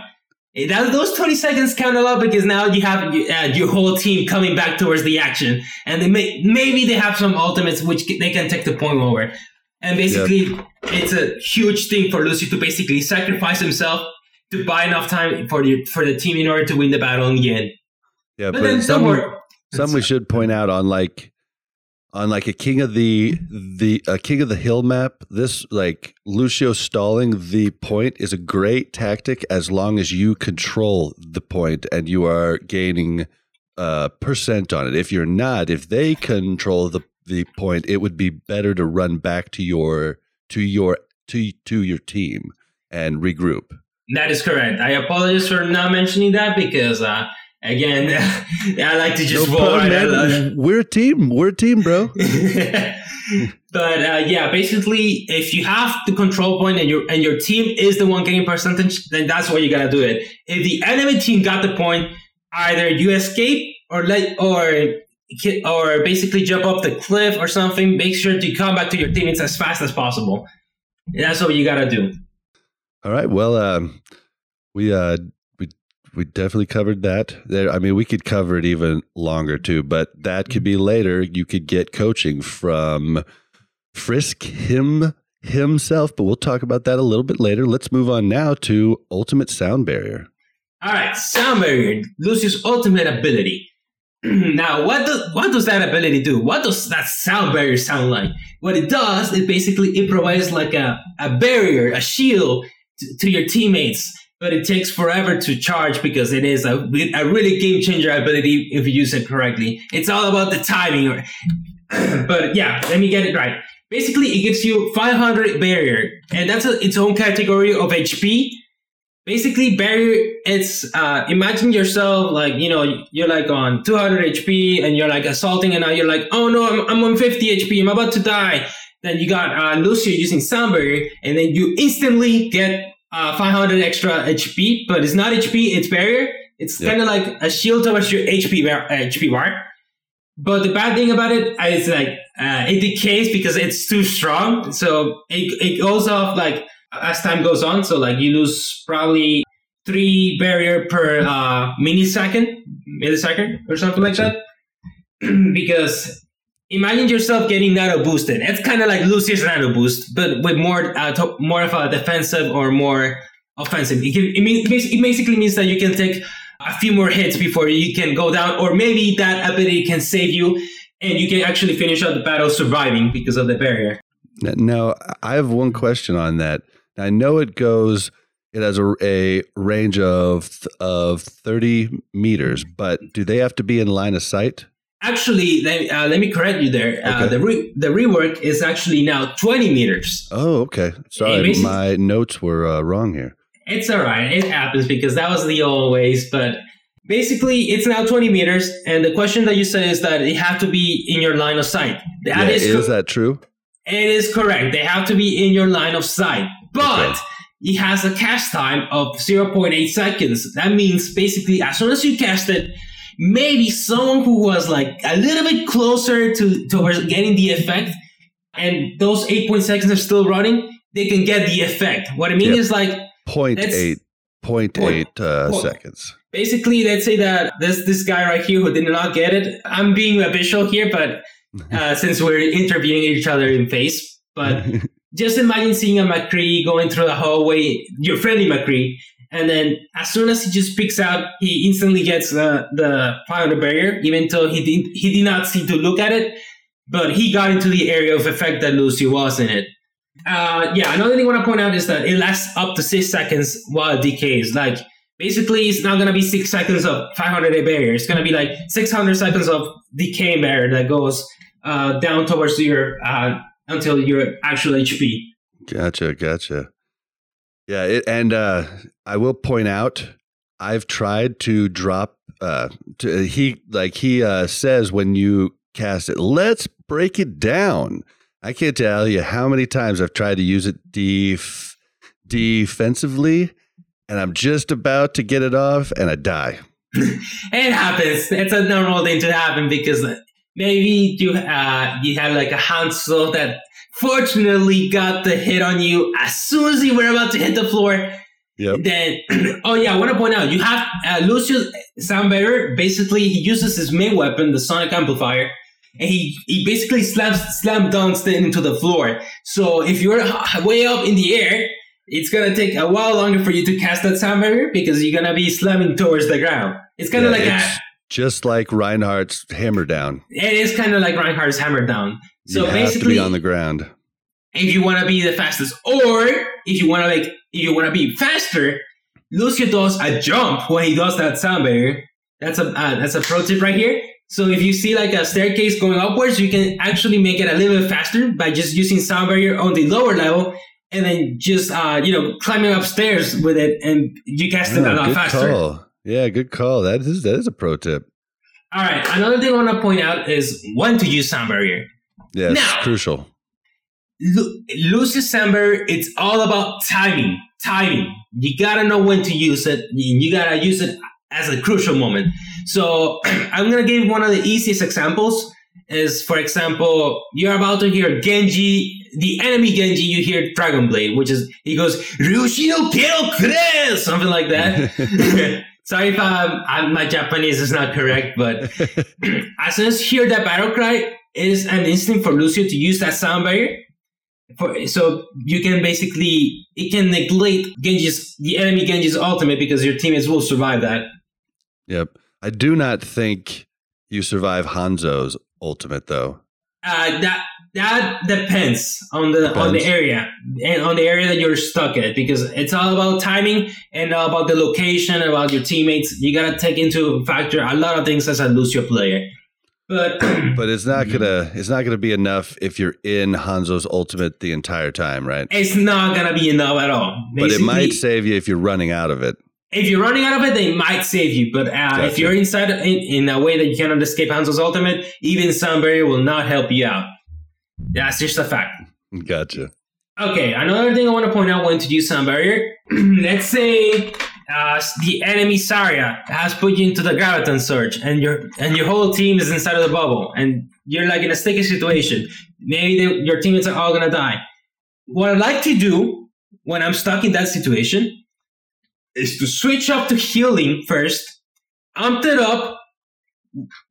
S3: That, those 20 seconds count a lot because now you have uh, your whole team coming back towards the action. And they may, maybe they have some ultimates which they can take the point over and basically it's a huge thing for lucy to basically sacrifice himself to buy enough time for the for the team in order to win the battle in the end
S2: Yeah,
S3: but,
S2: but,
S3: then
S2: some
S3: don't
S2: some we should point out on like on like a king of the the a king of the hill map this like lucio stalling the point is a great tactic as long as you control the point and you are gaining uh percent on it if you're not if they control the the point it would be better to run back to your to your to to your team and regroup
S3: That is correct. I apologize for not mentioning that because, uh, again, *laughs* I like to just
S2: No
S3: roll
S2: problem,
S3: right
S2: man. *laughs* we're a team we're a team bro *laughs*
S3: but uh, yeah, basically, if you have the control point and your and your team is the one getting percentage, then that's where you gotta do it. If the enemy team got the point, either you escape or let or or basically jump off the cliff or something. Make sure to come back to your teammates as fast as possible. That's what you gotta do.
S2: All right. Well, um, we uh, we definitely covered that. There, I mean, we could cover it even longer too, but that could be later. You could get coaching from Frisk him himself, but we'll talk about that a little bit later. Let's move on now to Ultimate Sound Barrier.
S3: All right, sound barrier, Lucio's ultimate ability. *clears throat* now, what does what does that ability do? What does that sound barrier sound like? What it does, it basically it provides like a, a barrier, a shield to, to your teammates but it takes forever to charge because it is a, a really game changer ability if you use it correctly. It's all about the timing. *clears throat* but yeah, let me get it right. Basically, it gives you 500 barrier, and that's a, its own category of HP. Basically, barrier. It's uh, imagine yourself like you know you're like on 200 HP, and you're like assaulting, and now you're like, oh no, I'm, I'm on 50 HP, I'm about to die. Then you got uh, Lucio using barrier, and then you instantly get uh, 500 extra HP, but it's not HP, it's barrier. It's
S2: Yeah.
S3: kind of like a shield towards your HP bar, uh, HP bar. But the bad thing about it is like uh, it decays because it's too strong. So it, it goes off like as time goes on. So like you lose probably three barrier per uh, millisecond, millisecond or something like that. *clears throat* because imagine yourself getting nano boosted. It's kind of like Lucio's nano boost, but with more uh, to- more of a defensive or more offensive. It, can, it, mean, it basically means that you can take a few more hits before you can go down, or maybe that ability can save you and you can actually finish out the battle surviving because of the barrier.
S2: Now, I have one question on that. I know it goes. It has a, a range of of thirty meters, but do they have to be in line of sight?
S3: Actually, let, uh, let me correct you there. Uh, the re- the rework is actually now 20 meters.
S2: Oh, okay. Sorry, my notes were uh, wrong here.
S3: It's all right. It happens because that was the old ways. But basically, it's now 20 meters. And the question that you said is that it have to be in your line of sight. That
S2: yeah,
S3: is,
S2: is that true?
S3: it is correct. They have to be in your line of sight. But
S2: Okay.
S3: it has a cast time of 0.8 seconds. That means basically, as soon as you cast it, maybe someone who was like a little bit closer to towards getting the effect, and those 8.6 seconds are still running, they can get the effect. What I mean
S2: Yep.
S3: is like
S2: Point
S3: That's-
S2: eight, point
S3: Point-
S2: eight uh,
S3: point.
S2: seconds.
S3: basically let's say that this this guy right here who did not get it i'm being a visual here but *laughs* uh, since we're interviewing each other in face but *laughs* just imagine seeing a mccree going through the hallway your friendly mccree and then as soon as he just picks out he instantly gets the the fire barrier even though he did he did not seem to look at it but he got into the area of effect that lucy was in it uh, yeah, another thing I want to point out is that it lasts up to six seconds while it decays. Like, basically, it's not going to be six seconds of 500 barrier. It's going to be like 600 seconds of decay barrier that goes uh, down towards your uh, until your actual HP.
S2: Gotcha, gotcha. Yeah, it, and uh, I will point out, I've tried to drop. Uh, to, he like he uh, says when you cast it, let's break it down. I can't tell you how many times I've tried to use it def- defensively, and I'm just about to get it off, and I die. *laughs*
S3: It happens. It's a normal thing to happen because maybe you uh, you had like a Hanzo that fortunately got the hit on you as soon as you were about to hit the floor.
S2: Yep.
S3: Then, *clears throat* oh yeah, I want to point out you have uh, Lucius Soundbearer. Basically, he uses his main weapon, the sonic amplifier, and he he basically slams slam dunks into the floor. So if you're way up in the air, it's gonna take a while longer for you to cast that sound barrier because you're gonna be slamming towards the ground. It's kind of
S2: Yeah,
S3: like a
S2: just like Reinhardt's hammer down.
S3: it is kind of like Reinhardt's hammer down. So
S2: you
S3: basically,
S2: be on the ground.
S3: if you want to be the fastest, or if you want to like, if you want to be faster, Lucio does a jump when he does that sound barrier. That's a uh, that's a pro tip right here. So if you see like a staircase going upwards, you can actually make it a little bit faster by just using sound barrier on the lower level, and then just uh, you know climbing upstairs with it, and you cast it a
S2: Oh,
S3: lot faster.
S2: call. Yeah, good call. That is that is a pro tip.
S3: All right. Another thing I want to point out is when to use sound barrier.
S2: Yes,
S3: Now-
S2: crucial.
S3: Lu- Lucio's Samber, it's all about timing. Timing. You gotta know when to use it. You gotta use it as a crucial moment. So *clears throat* I'm gonna give one of the easiest examples. Is for example, you're about to hear Genji, the enemy Genji. You hear Dragon Blade, which is he goes Ryushi no Kero Kure, something like that. *laughs* *laughs* Sorry if um, I'm, my Japanese is not correct, but as soon as you hear that battle cry, it is an instinct for Lucio to use that sound barrier. For, so you can basically it can neglect Genji's the enemy Genji's ultimate because your teammates will survive that.
S2: Yep. I do not think you survive Hanzo's ultimate though.
S3: Uh, that That depends on the on the area and on the area that you're stuck at because it's all about timing and about the location, about your teammates. You gotta take into factor a lot of things as a Lucio player. But *clears throat*
S2: But it's not
S3: Mm-hmm.
S2: gonna it's not gonna be enough if you're in Hanzo's ultimate the entire time, right?
S3: it's not gonna be enough at all.
S2: But it might save you if you're running out of it.
S3: if you're running out of it, they might save you. But uh, if you're inside in, in a way that you cannot escape Hanzo's ultimate, even Sound Barrier will not help you out. That's just a fact.
S2: Gotcha.
S3: Okay, another thing I want to point out when to use Sound Barrier. *clears throat* let's say uh, the enemy Zarya has put you into the Graviton Surge, and your and your whole team is inside of the bubble, and you're like in a sticky situation. Maybe they, your teammates are all gonna die. What I like to do when I'm stuck in that situation is to switch up to healing first, amp it up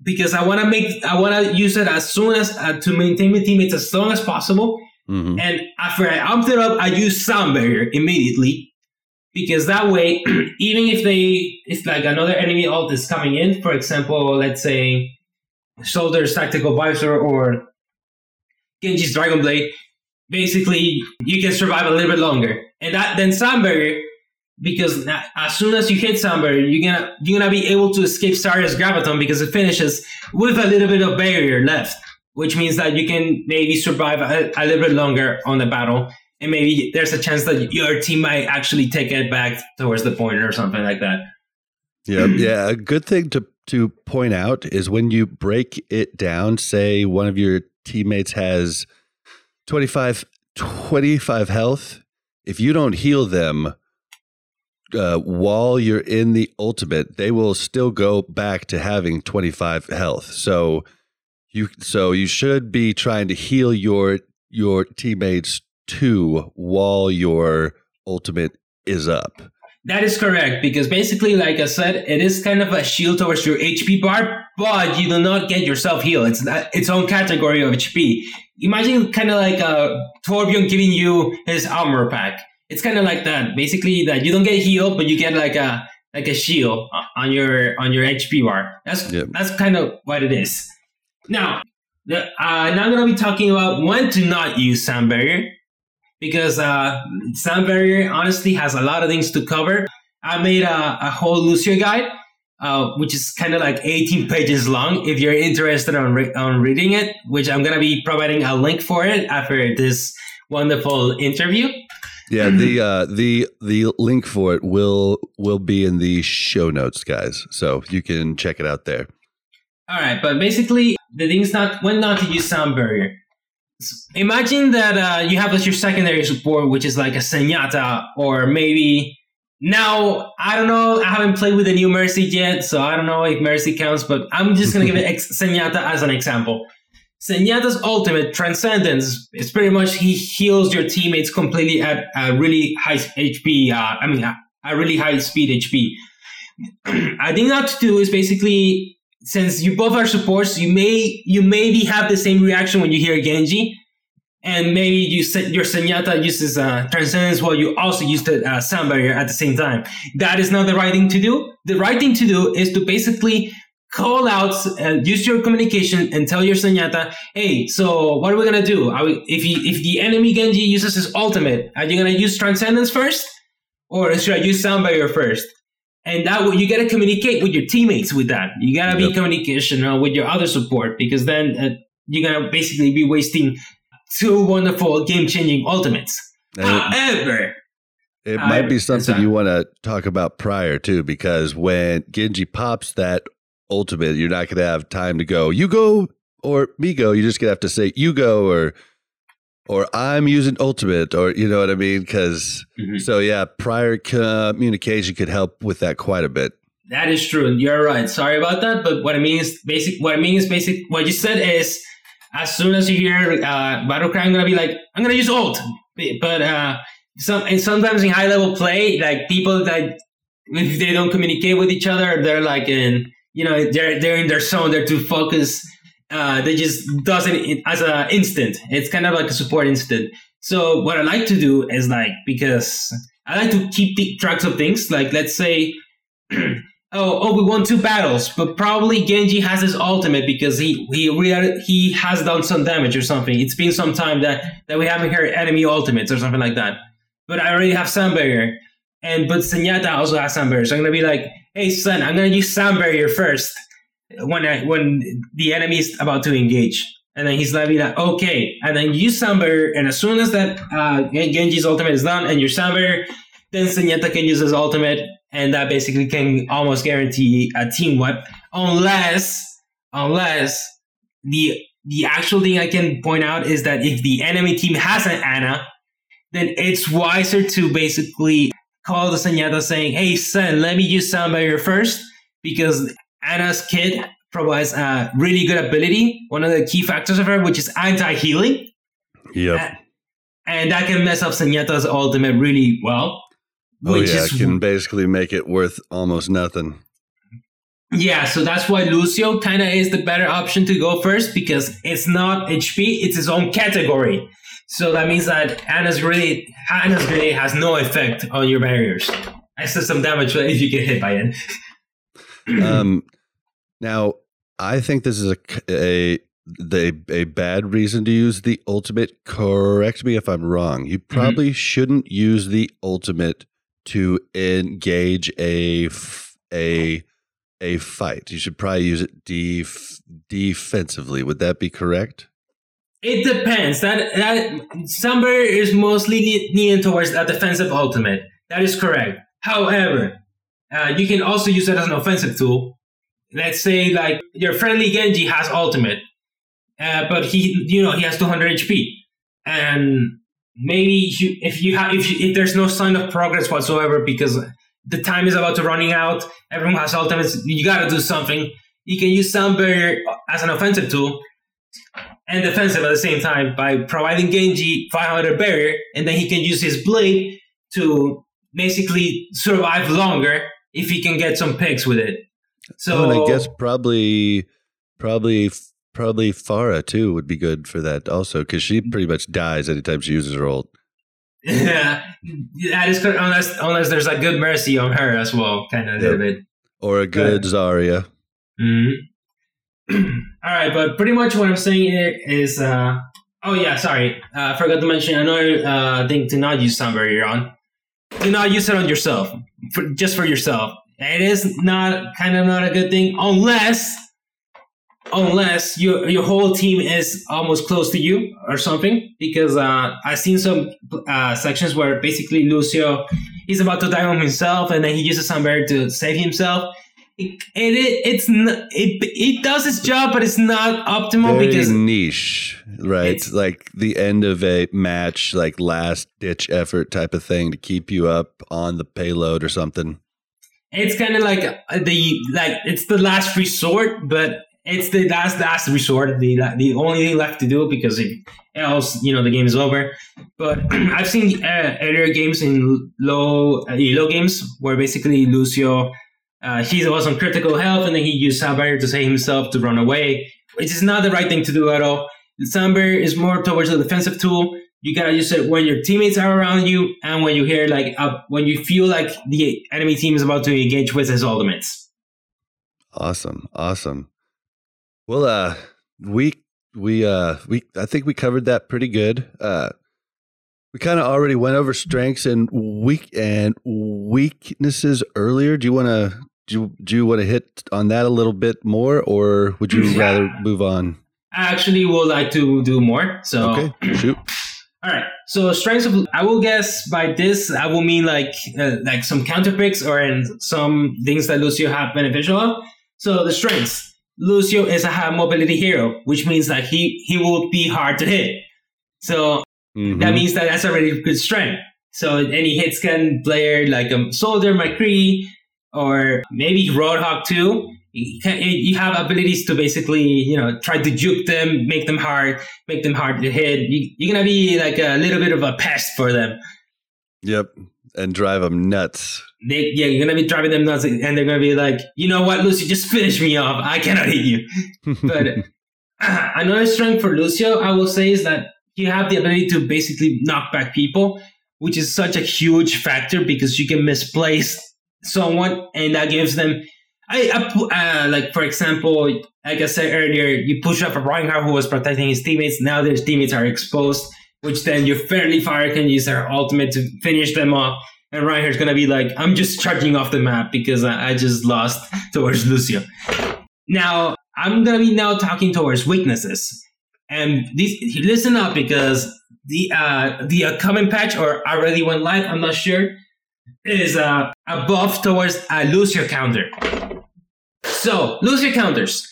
S3: because I want to make I want to use it as soon as uh, to maintain my teammates as long as possible.
S2: hmm
S3: And after I amped it up, I use sound barrier immediately because that way, *clears throat* even if they, if like another enemy ult is coming in, for example, let's say Soldier's Tactical Visor or Genji's Dragon Blade, basically you can survive a little bit longer. And that then sound barrier, because as soon as you hit sound barrier, you're gonna you're gonna be able to escape Zarya's Graviton because it finishes with a little bit of barrier left which means that you can maybe survive a, a little bit longer on the battle. And maybe there's a chance that your team might actually take it back towards the point or something like that.
S2: Yeah, *clears throat* yeah. A good thing to to point out is when you break it down. Say one of your teammates has 25, 25 health. If you don't heal them uh, while you're in the ultimate, they will still go back to having twenty five health. So you so you should be trying to heal your your teammates too while your ultimate is up.
S3: That is correct because basically, like I said, it is kind of a shield towards your HP bar, but you do not get yourself healed. It's not its own category of HP. Imagine kind of like a Torbjorn giving you his armor pack. It's kind of like that. Basically, that you don't get healed, but you get like a like a shield on your on your HP bar. That's
S2: Yep.
S3: that's kind of what it is. Now, the, uh, now I'm gonna be talking about when to not use sound barrier because uh, sound barrier honestly has a lot of things to cover. I made a, a whole Lucio guide, uh, which is kind of like 18 pages long. If you're interested on re- on reading it, which I'm gonna be providing a link for it after this wonderful interview.
S2: Yeah, the uh, the the link for it will will be in the show notes, guys. So you can check it out there.
S3: All right, but basically, the thing's not when not to use sound barrier. Imagine that uh, you have as your secondary support, which is like a Zenyatta, or maybe now I don't know. I haven't played with the new Mercy yet, so I don't know if Mercy counts. But I'm just gonna give *laughs* it ex- Zenyatta as an example. Zenyatta's ultimate transcendence is pretty much he heals your teammates completely at a really high HP. Uh, I mean, a, a really high speed HP. *clears throat* I think not to do is basically since you both are supports, you may you maybe have the same reaction when you hear Genji, and maybe you your Zenyatta uses uh, Transcendence while you also use the uh, Sound Barrier at the same time. That is not the right thing to do. The right thing to do is to basically call out, uh, use your communication, and tell your Zenyatta, "Hey, so what are we gonna do? We, if he, if the enemy Genji uses his ultimate, are you gonna use Transcendence first, or should I use Sound Barrier first? And that way you gotta communicate with your teammates with that. You gotta be
S2: Yep.
S3: in communication uh, with your other support because then uh, you're gonna basically be wasting two wonderful game-changing ultimates.
S2: And it,
S3: However,
S2: it
S3: I-
S2: might be something you want to talk about prior too, because when Genji pops that ultimate, you're not going to have time to go. You go or me go. You're just going to have to say you go or or I'm using ultimate or you know what I mean? Because
S3: Mhm.
S2: so yeah, prior communication could help with that quite a bit.
S3: that is true. You're right. Sorry about that. But what I mean is basic. What I mean is basic. What you said is, as soon as you hear uh, battle cry, I'm gonna be like, I'm gonna use ult. But uh, some and sometimes in high level play, like people that if they don't communicate with each other, they're like in you know they're they're in their zone. They're too focused. Uh, they just does it as an instant. It's kind of like a support instant. So what I like to do is like because I like to keep the tracks of things. Like let's say *clears throat* oh, oh, we won two battles, but probably Genji has his ultimate because he he he has done some damage or something. It's been some time that that we haven't heard enemy ultimates or something like that. But I already have Sound Barrier, and but Zenyatta also has Sound Barrier, so I'm gonna be like, hey son, I'm gonna use Sound Barrier first when I, when the enemy is about to engage. And then he's like, okay, and then you Barrier, and as soon as that uh, Genji's ultimate is done and Sound Barrier, then Zenyatta can use his ultimate, and that basically can almost guarantee a team wipe, unless unless the the actual thing I can point out is that if the enemy team has an Ana, then it's wiser to basically call the Zenyatta saying, "Hey, son, let me use Barrier first because Ana's kit provides a really good ability, one of the key factors of her, which is anti-healing,
S2: Yep.
S3: and that can mess up Zenyatta's ultimate really well."
S2: Oh
S3: Which
S2: yeah,
S3: is
S2: can basically make it worth almost nothing.
S3: Yeah, so that's why Lucio kind of is the better option to go first because it's not HP, it's its own category. So that means that Ana's really Ana's really has no effect on your barriers. Except some damage if you get hit by it.
S2: um, *clears throat* now I think this is a a the a bad reason to use the ultimate. Correct me if I'm wrong. You probably shouldn't use the ultimate to engage a a a fight. You should probably use it def- defensively. Would that be correct?
S3: It depends. That that Summer is mostly leaning towards a defensive ultimate. That is correct. However, uh, you can also use it as an offensive tool. Let's say like your friendly Genji has ultimate, uh, but he you know he has 200 HP, and maybe you, if you have if, you, if there's no sign of progress whatsoever because the time is about to running out, everyone has ultimates. You got to do something. You can use Sound Barrier as an offensive tool and defensive at the same time by providing Genji 500 barrier, and then he can use his blade to basically survive longer if he can get some picks with it. So
S2: oh, and I guess probably probably probably Pharah too would be good for that also because she pretty much dies anytime she uses her ult.
S3: yeah, that is correct. Unless unless there's a good mercy on her as well, kind of a little bit.
S2: Or a good Zarya.
S3: Mhm. *clears throat* All right, but pretty much what I'm saying here is, uh, oh yeah, sorry, uh, I forgot to mention another uh, thing to not use Barrier on. Do not use it on yourself, for, just for yourself. It is not kind of not a good thing unless unless your your whole team is almost close to you or something. Because uh, I've seen some uh, sections where basically Lucio he's about to die on himself, and then he uses Barrier to save himself. It, it it's n- it it does its job, but it's not optimal
S2: Very
S3: because
S2: niche, right?
S3: It's-
S2: like the end of a match, like last ditch effort type of thing to keep you up on the payload or something.
S3: It's kind of like the like it's the last resort, but it's the last last resort, the the only thing left to do because else you know the game is over. But *clears throat* I've seen uh, earlier games in low uh, low games where basically Lucio uh, he was on critical health and then he used Barrier to save himself to run away, which is not the right thing to do at all. The Barrier is more towards a defensive tool. You gotta use it when your teammates are around you and when you hear like uh, when you feel like the enemy team is about to engage with his ultimates.
S2: Awesome, awesome. Well, uh, we we uh we I think we covered that pretty good. Uh, we kind of already went over strengths and weak and weaknesses earlier. Do you want to do you, do you want to hit on that a little bit more, or would you
S3: Yeah.
S2: rather move on?
S3: I actually would like to do more. So
S2: Okay, shoot.
S3: All right. So strengths of I will guess by this I will mean like uh, like some counter picks or in some things that Lucio have beneficial of. So the strengths. Lucio is a high mobility hero, which means that he he will be hard to hit. So
S2: Mhm.
S3: that means that that's a really good strength. So any hitscan player like a soldier, McCree, or maybe Roadhog too. You, have abilities to basically, you know, try to juke them, make them hard, make them hard to hit. You, you're gonna be like a little bit of a pest for them.
S2: Yep, and drive them nuts.
S3: They, yeah, you're gonna be driving them nuts, and they're gonna be like, you know what, Lucio, just finish me off. I cannot hit you. *laughs* But *clears throat* another strength for Lucio, I will say, is that you have the ability to basically knock back people, which is such a huge factor because you can misplace someone and that gives them I, I uh, like for example, like I said earlier, you push up a Reinhardt who was protecting his teammates. Now their teammates are exposed, which then your fairly fire can use their ultimate to finish them off. And Reinhardt's gonna be like, I'm just charging off the map because I, I just lost *laughs* towards Lucio. Now I'm gonna be now talking towards weaknesses, and these listen up because the uh the upcoming patch or already went live. I'm not sure is uh, a buff towards a Lucio counter. So, Lucio counters.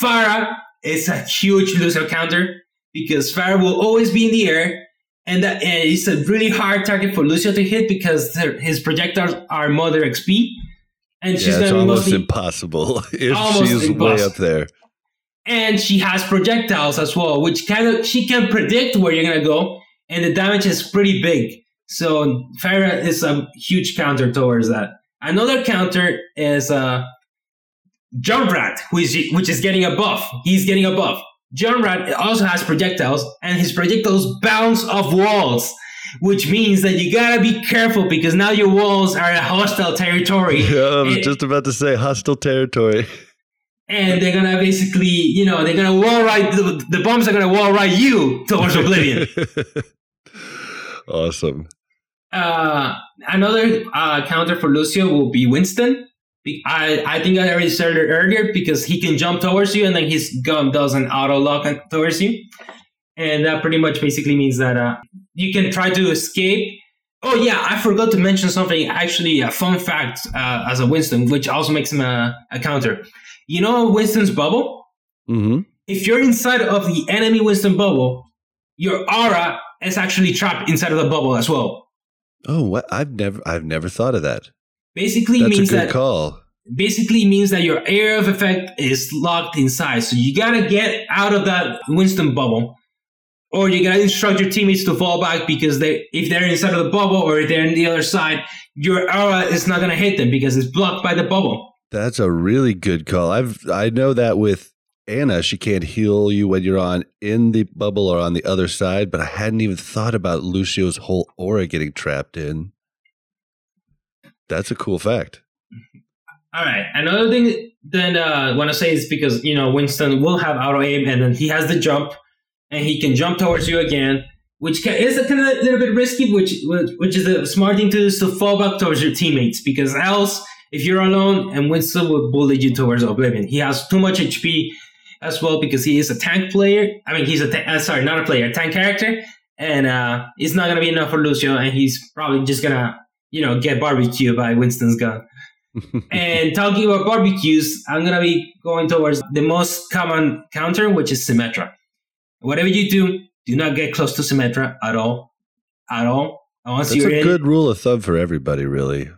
S3: Pharah is a huge Lucio counter because Pharah will always be in the air, and, that, and it's a really hard target for Lucio to hit because his projectiles are Mother XP. And she's
S2: yeah, it's
S3: gonna be
S2: almost
S3: mostly
S2: impossible *laughs* if
S3: Almost
S2: she's way up there.
S3: and she has projectiles as well, which kind of she can predict where you're gonna go, and the damage is pretty big. So Pharah is a huge counter towards that. Another counter is uh, Junkrat, who is which is getting a buff. He's getting a buff. Junkrat also has projectiles, and his projectiles bounce off walls, which means that you gotta be careful because now your walls are a hostile territory *laughs*
S2: Yeah, I was
S3: It-
S2: just about to say hostile territory.
S3: and they're gonna basically, you know, they're gonna wall ride the, the bombs are gonna wall ride you towards oblivion. *laughs*
S2: awesome.
S3: uh, another uh, counter for Lucio will be Winston. I, I think I already said it earlier because he can jump towards you and then his gun does an auto lock towards you, and that pretty much basically means that uh, you can try to escape. Oh yeah, I forgot to mention something. Actually, a fun fact uh, as a Winston, which also makes him a, a counter. You know Winston's bubble.
S2: hmm
S3: if you're inside of the enemy Winston bubble, your aura is actually trapped inside of the bubble as well.
S2: Oh, what? I've never, I've never thought of that.
S3: Basically
S2: That's a
S3: means
S2: good
S3: that
S2: call.
S3: basically means that your area of effect is locked inside. So you gotta get out of that Winston bubble. Or you gotta instruct your teammates to fall back because they if they're inside of the bubble or if they're on the other side, your aura is not gonna hit them because it's blocked by the bubble.
S2: That's a really good call. I've, I know that with Ana, she can't heal you when you're on in the bubble or on the other side, but I hadn't even thought about Lucio's whole aura getting trapped in. That's a cool fact.
S3: All right. Another thing uh, I want to say is because you know Winston will have auto aim and then he has the jump and he can jump towards you again, which ca is a kind of little bit risky. Which which which is a smart thing to do is to fall back towards your teammates because else if you're alone and Winston will bully you towards oblivion. He has too much HP as well because he is a tank player. I mean he's a ta- uh, sorry not a player, a tank character, and uh, it's not gonna be enough for Lucio, and he's probably just gonna you know get barbecued by Winston's gun. *laughs* And talking about barbecues, I'm gonna be going towards the most common counter, which is Symmetra. Whatever you do, do not get close to Symmetra at all, at all. Once
S2: That's a
S3: in,
S2: good rule of thumb for everybody, really.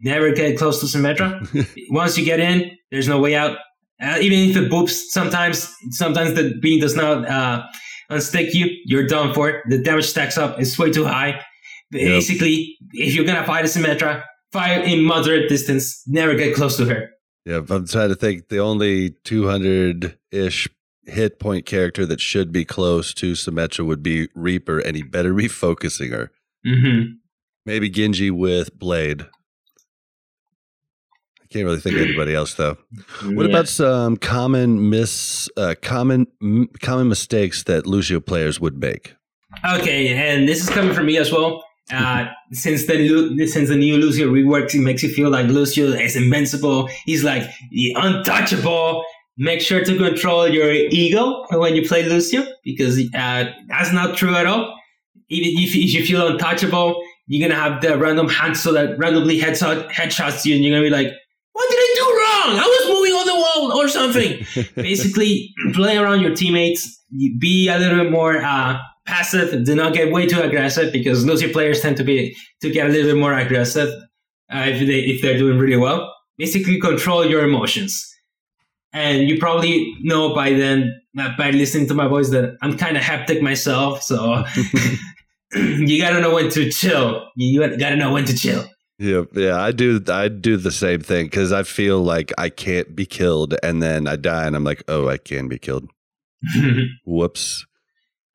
S3: never get close to Symmetra. *laughs* Once you get in, there's no way out. Uh, even if it boops, sometimes sometimes the beam does not uh, unstick you. You're done for. The damage stacks up. It's way too high. Basically, if you're gonna fight a Symmetra, fight in moderate distance. Never get close to her.
S2: Yeah, I'm trying to think. The only 200 ish hit point character that should be close to Symmetra would be Reaper, and he better be focusing her.
S3: Mm-hmm.
S2: Maybe Genji with Blade. I can't really think of anybody else though. What about some common miss, uh, common m- common mistakes that Lucio players would make?
S3: Okay, and this is coming from me as well. Uh, since the since the new Lucio reworks, it makes you feel like Lucio is invincible. He's like untouchable. Make sure to control your ego when you play Lucio because uh, that's not true at all. Even if, if you feel untouchable, you're gonna have the random Hanzo that randomly headshot headshots you, and you're gonna be like, "What did I do wrong? I was moving on the wall or something." *laughs* basically play around your teammates be a little bit more uh, passive do not get way too aggressive because Lucio players tend to be to get a little bit more aggressive uh, if, they, if they're doing really well basically control your emotions and you probably know by then uh, by listening to my voice that i'm kind of hectic myself so *laughs* *clears throat* you gotta know when to chill you gotta know when to chill
S2: Yeah, yeah, I do. I do the same thing because I feel like I can't be killed, and then I die, and I'm like, oh, I can be killed. *laughs* Whoops.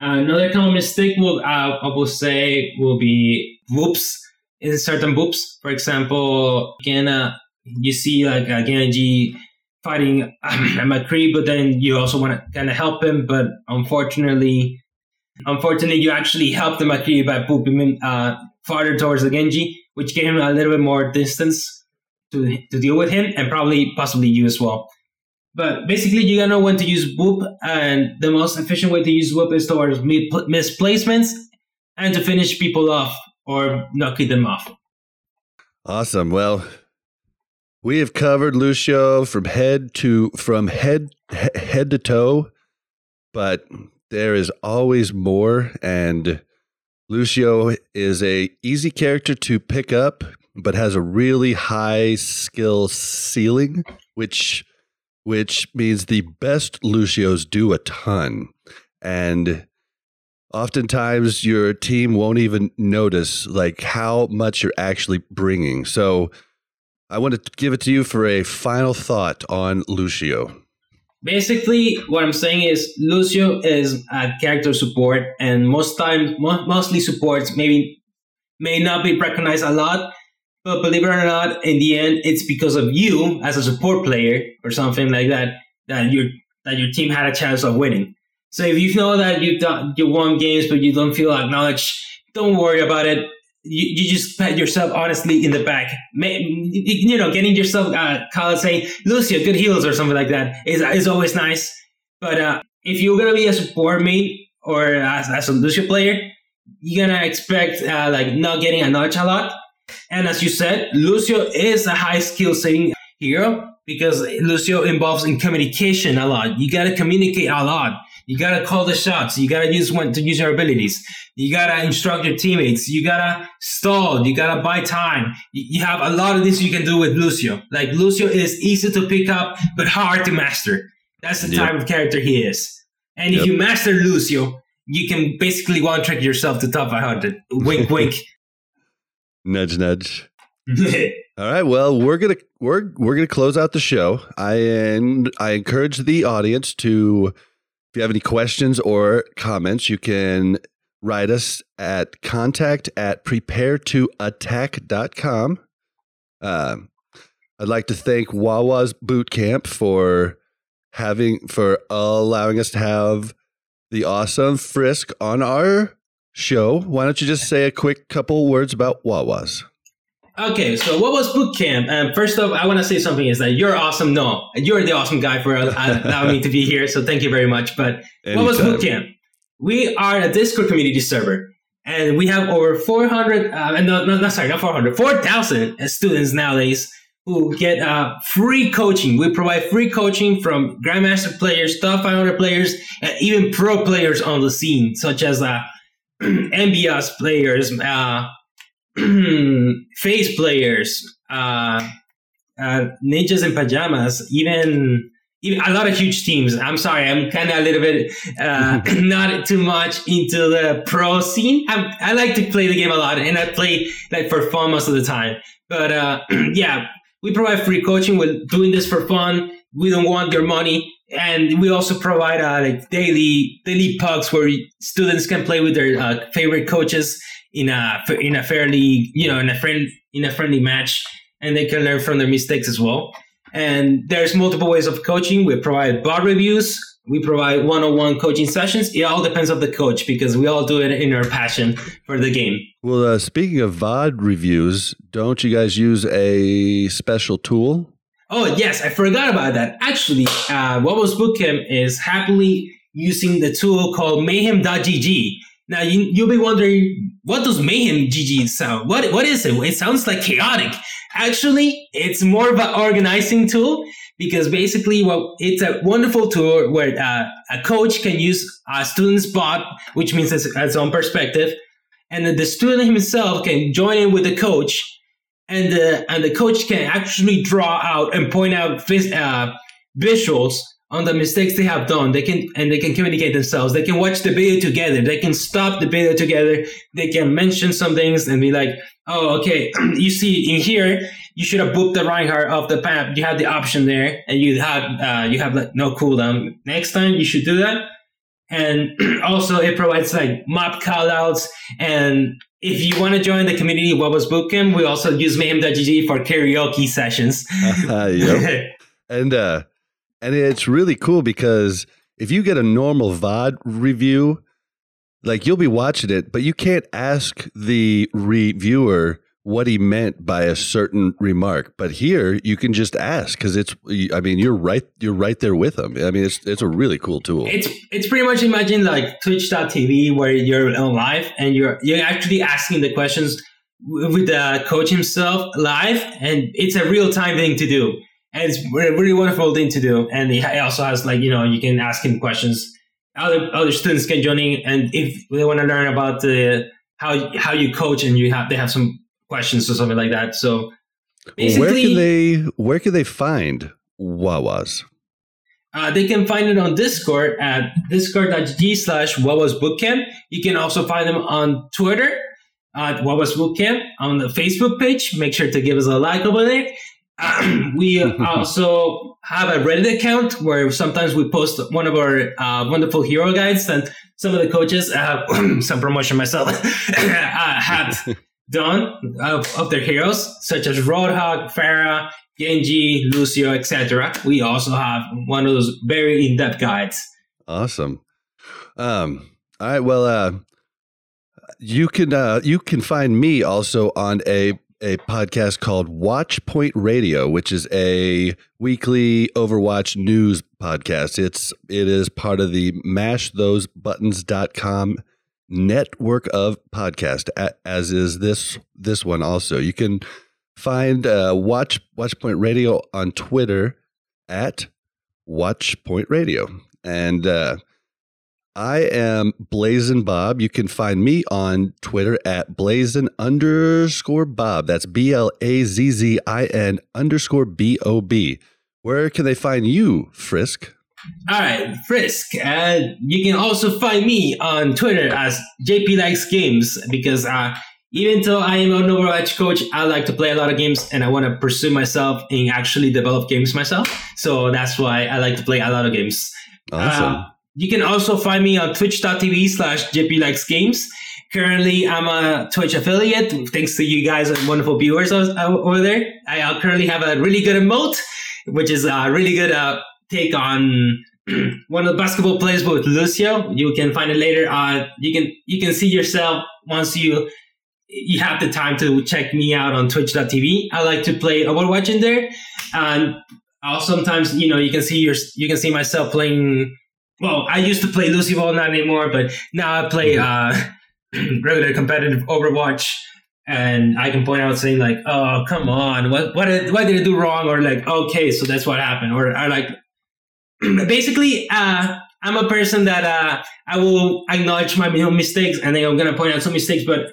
S3: Another common mistake will uh, I will say will be whoops in certain whoops. For example, you uh, you see like uh, Genji fighting *clears throat* um, McCree, but then you also want to kind of help him. But unfortunately, unfortunately, you actually help the McCree by pooping him uh, farther towards the Genji, which gave him a little bit more distance to to deal with him, and probably possibly you as well. But basically, you gotta know when to use whoop, and the most efficient way to use whoop is towards mi- misplacements and to finish people off or knocking them off.
S2: Awesome. Well, we have covered Lucio from head to from head he- head to toe, but there is always more and Lucio is a easy character to pick up but has a really high skill ceiling which which means the best Lucios do a ton and oftentimes your team won't even notice like how much you're actually bringing. So I want to give it to you for a final thought on Lucio.
S3: Basically, what I'm saying is Lucio is a character support, and most times, mostly supports maybe may not be recognized a lot, but believe it or not, in the end, it's because of you as a support player or something like that that your that your team had a chance of winning. So if you know that you you won games but you don't feel acknowledged, don't worry about it. You, you just pat yourself honestly in the back. You know, getting yourself uh, call saying Lucio, good heals or something like that is is always nice. But uh, if you're gonna be a support mate or as, as a Lucio player, you're gonna expect uh, like not getting acknowledged a lot. And as you said, Lucio is a high skill setting hero because Lucio involves in communication a lot. You gotta communicate a lot. You gotta call the shots. You gotta use when to use your abilities. You gotta instruct your teammates. You gotta stall. You gotta buy time. You have a lot of things you can do with Lucio. Like Lucio is easy to pick up, but hard to master. That's the
S2: Yep.
S3: type of character he is. And if you master Lucio, you can basically one trick yourself to top 500. Wink, wink.
S2: Nudge, nudge. *laughs* All right. Well, we're gonna we're we're gonna close out the show. I and I encourage the audience to, if you have any questions or comments, you can write us at contact at preparetoattack.com. Um, I'd like to thank Wawa's Boot Camp for having for allowing us to have the awesome Frisk on our show. Why don't you just say a quick couple words about Wawa's?
S3: Okay, so Wawa's boot camp? Um, first off, I want to say something is that you're awesome. No, you're the awesome guy for allowing me to be here. So thank you very much. But Wawa's
S2: Anytime.
S3: boot camp? We are a Discord community server, and we have over 400. Uh, no, no, no, sorry, not 400, 4,000 students nowadays who get uh, free coaching. We provide free coaching from grandmaster players, top 500 players, and even pro players on the scene, such as uh, *clears throat* MBS players. Uh, *clears throat* FaZe players, uh, uh, ninjas in pajamas, even even a lot of huge teams. I'm sorry, I'm kind of a little bit uh, *laughs* not too much into the pro scene. I'm, I like to play the game a lot, and I play like for fun most of the time. But uh, *clears throat* yeah, we provide free coaching. We're doing this for fun. We don't want your money. And we also provide uh, like daily daily PUGs where students can play with their uh, favorite coaches in a in a fairly you know in a friend in a friendly match, and they can learn from their mistakes as well. And there's multiple ways of coaching. We provide VOD reviews. We provide one-on-one coaching sessions. It all depends on the coach because we all do it in our passion for the game.
S2: Well, uh, speaking of VOD reviews, don't you guys use a special tool?
S3: Oh yes, I forgot about that. Actually, uh, Wawa's Bootcamp is happily using the tool called Mayhem.gg. Now you, you'll be wondering, what does Mayhem.gg sound? What what is it? It sounds like chaotic. Actually, it's more of an organizing tool because basically, well, it's a wonderful tool where uh, a coach can use a student's VOD, which means it's its own perspective, and the student himself can join in with the coach and the and the coach can actually draw out and point out vis- uh, visuals on the mistakes they have done. They can and they can communicate themselves. They can watch the video together. They can stop the video together. They can mention some things and be like, "Oh, okay, *clears throat* you see in here." You should have booped the Reinhardt off the map. You had the option there, and you had uh, you have like no cooldown. Next time, you should do that. And *clears throat* also, it provides like map callouts and if you want to join the community Wawa's Bootcamp, we also use mayhem.gg for karaoke sessions. *laughs*
S2: yep. *laughs* and uh and it's really cool because if you get a normal VOD review, like you'll be watching it, but you can't ask the reviewer what he meant by a certain remark. But here you can just ask because it's I mean, you're right you're right there with them. I mean it's it's a really cool tool.
S3: It's it's pretty much imagine like twitch.tv where you're on live and you're you're actually asking the questions with the coach himself live and it's a real time thing to do. And it's a really wonderful thing to do. And he also has like, you know, you can ask him questions. Other other students can join in and if they want to learn about the how how you coach and you have they have some questions or something like that. So basically
S2: where can they where can they find Wawas?
S3: Uh, they can find it on Discord at discord.gg slash Wawas Bootcamp. You can also find them on Twitter at Wawas Bootcamp on the Facebook page. Make sure to give us a like over there. *clears throat* we *laughs* also have a Reddit account where sometimes we post one of our uh, wonderful hero guides and some of the coaches, uh, *clears throat* some promotion myself, *laughs* uh, have *laughs* done of, of their heroes, such as Roadhog, Pharah, Genji, Lucio, etc. We also have one of those very in-depth guides.
S2: Awesome. Um, all right. Well, uh, you can uh, you can find me also on a a podcast called Watch Point Radio, which is a weekly Overwatch news podcast. It's it is part of the mashthosebuttons.com network of podcast as is this this one also. You can find uh, Watch Watch Point Radio on Twitter at Watch Point Radio. And uh, I am Blazzin Bob. You can find me on Twitter at Blazzin underscore Bob. That's B L A Z Z I N underscore B O B. Where can they find you, Frisk?
S3: All right, Frisk. Uh, you can also find me on Twitter as JP Likes Games because uh, even though I am an Overwatch coach, I like to play a lot of games and I want to pursue myself and actually develop games myself. So that's why I like to play a lot of games.
S2: Awesome.
S3: Uh, you can also find me on twitch.tv slash JP Likes Games. Currently, I'm a Twitch affiliate. Thanks to you guys and wonderful viewers over there. I currently have a really good emote, which is a really good uh, take on *clears throat* one of the basketball players with Lucio. You can find it later. Uh, you can you can see yourself once you you have the time to check me out on twitch.tv. I like to play Overwatch in there. And I'll sometimes, you know, you can see your you can see myself playing well, I used to play Lucioball, not anymore, but now I play uh, *clears throat* regular competitive Overwatch, and I can point out saying like, "Oh, come on, what what did, what did I do wrong?" Or like, "Okay, so that's what happened," or I like, *clears throat* basically, uh, I'm a person that uh, I will acknowledge my mistakes, and then I'm gonna point out some mistakes. But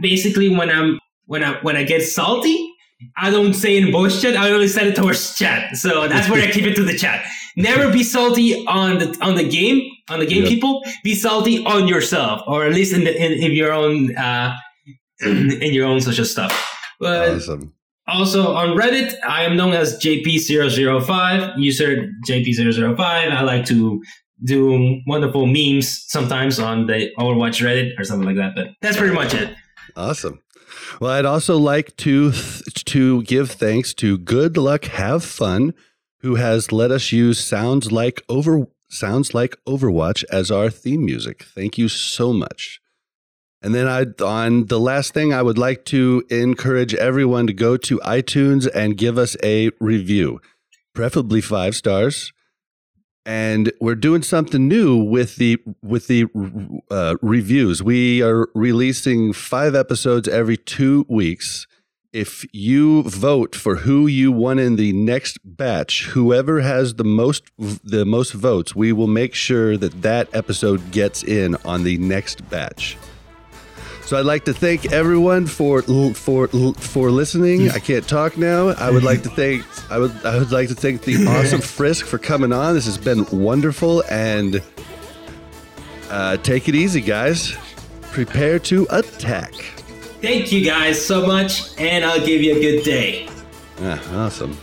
S3: basically, when I'm when I when I get salty, I don't say in voice chat. I only send it towards chat. So that's where I keep it to the chat. *laughs* Never be salty on the on the game on the game. People be salty on yourself, or at least in the, in, in your own uh, *clears throat* in your own social stuff. But awesome. Also on Reddit, I am known as JP005, user JP005. I like to do wonderful memes sometimes on the Overwatch Reddit or something like that. But that's pretty much it.
S2: Awesome. Well, I'd also like to to give thanks to Good Luck Have Fun, who has let us use sounds like over sounds like Overwatch as our theme music. Thank you so much. And then I on the last thing I would like to encourage everyone to go to iTunes and give us a review, preferably 5 stars and we're doing something new with the with the uh, reviews. We are releasing five episodes every two weeks. If you vote for who you want in the next batch, whoever has the most the most votes, we will make sure that that episode gets in on the next batch. So I'd like to thank everyone for for for listening. I can't talk now. I would like to thank I would I would like to thank the *clears throat* awesome Frisk for coming on. This has been wonderful and uh, take it easy, guys. Prepare to attack.
S3: Thank you guys so much, and I'll give you a good day.
S2: Ah, awesome.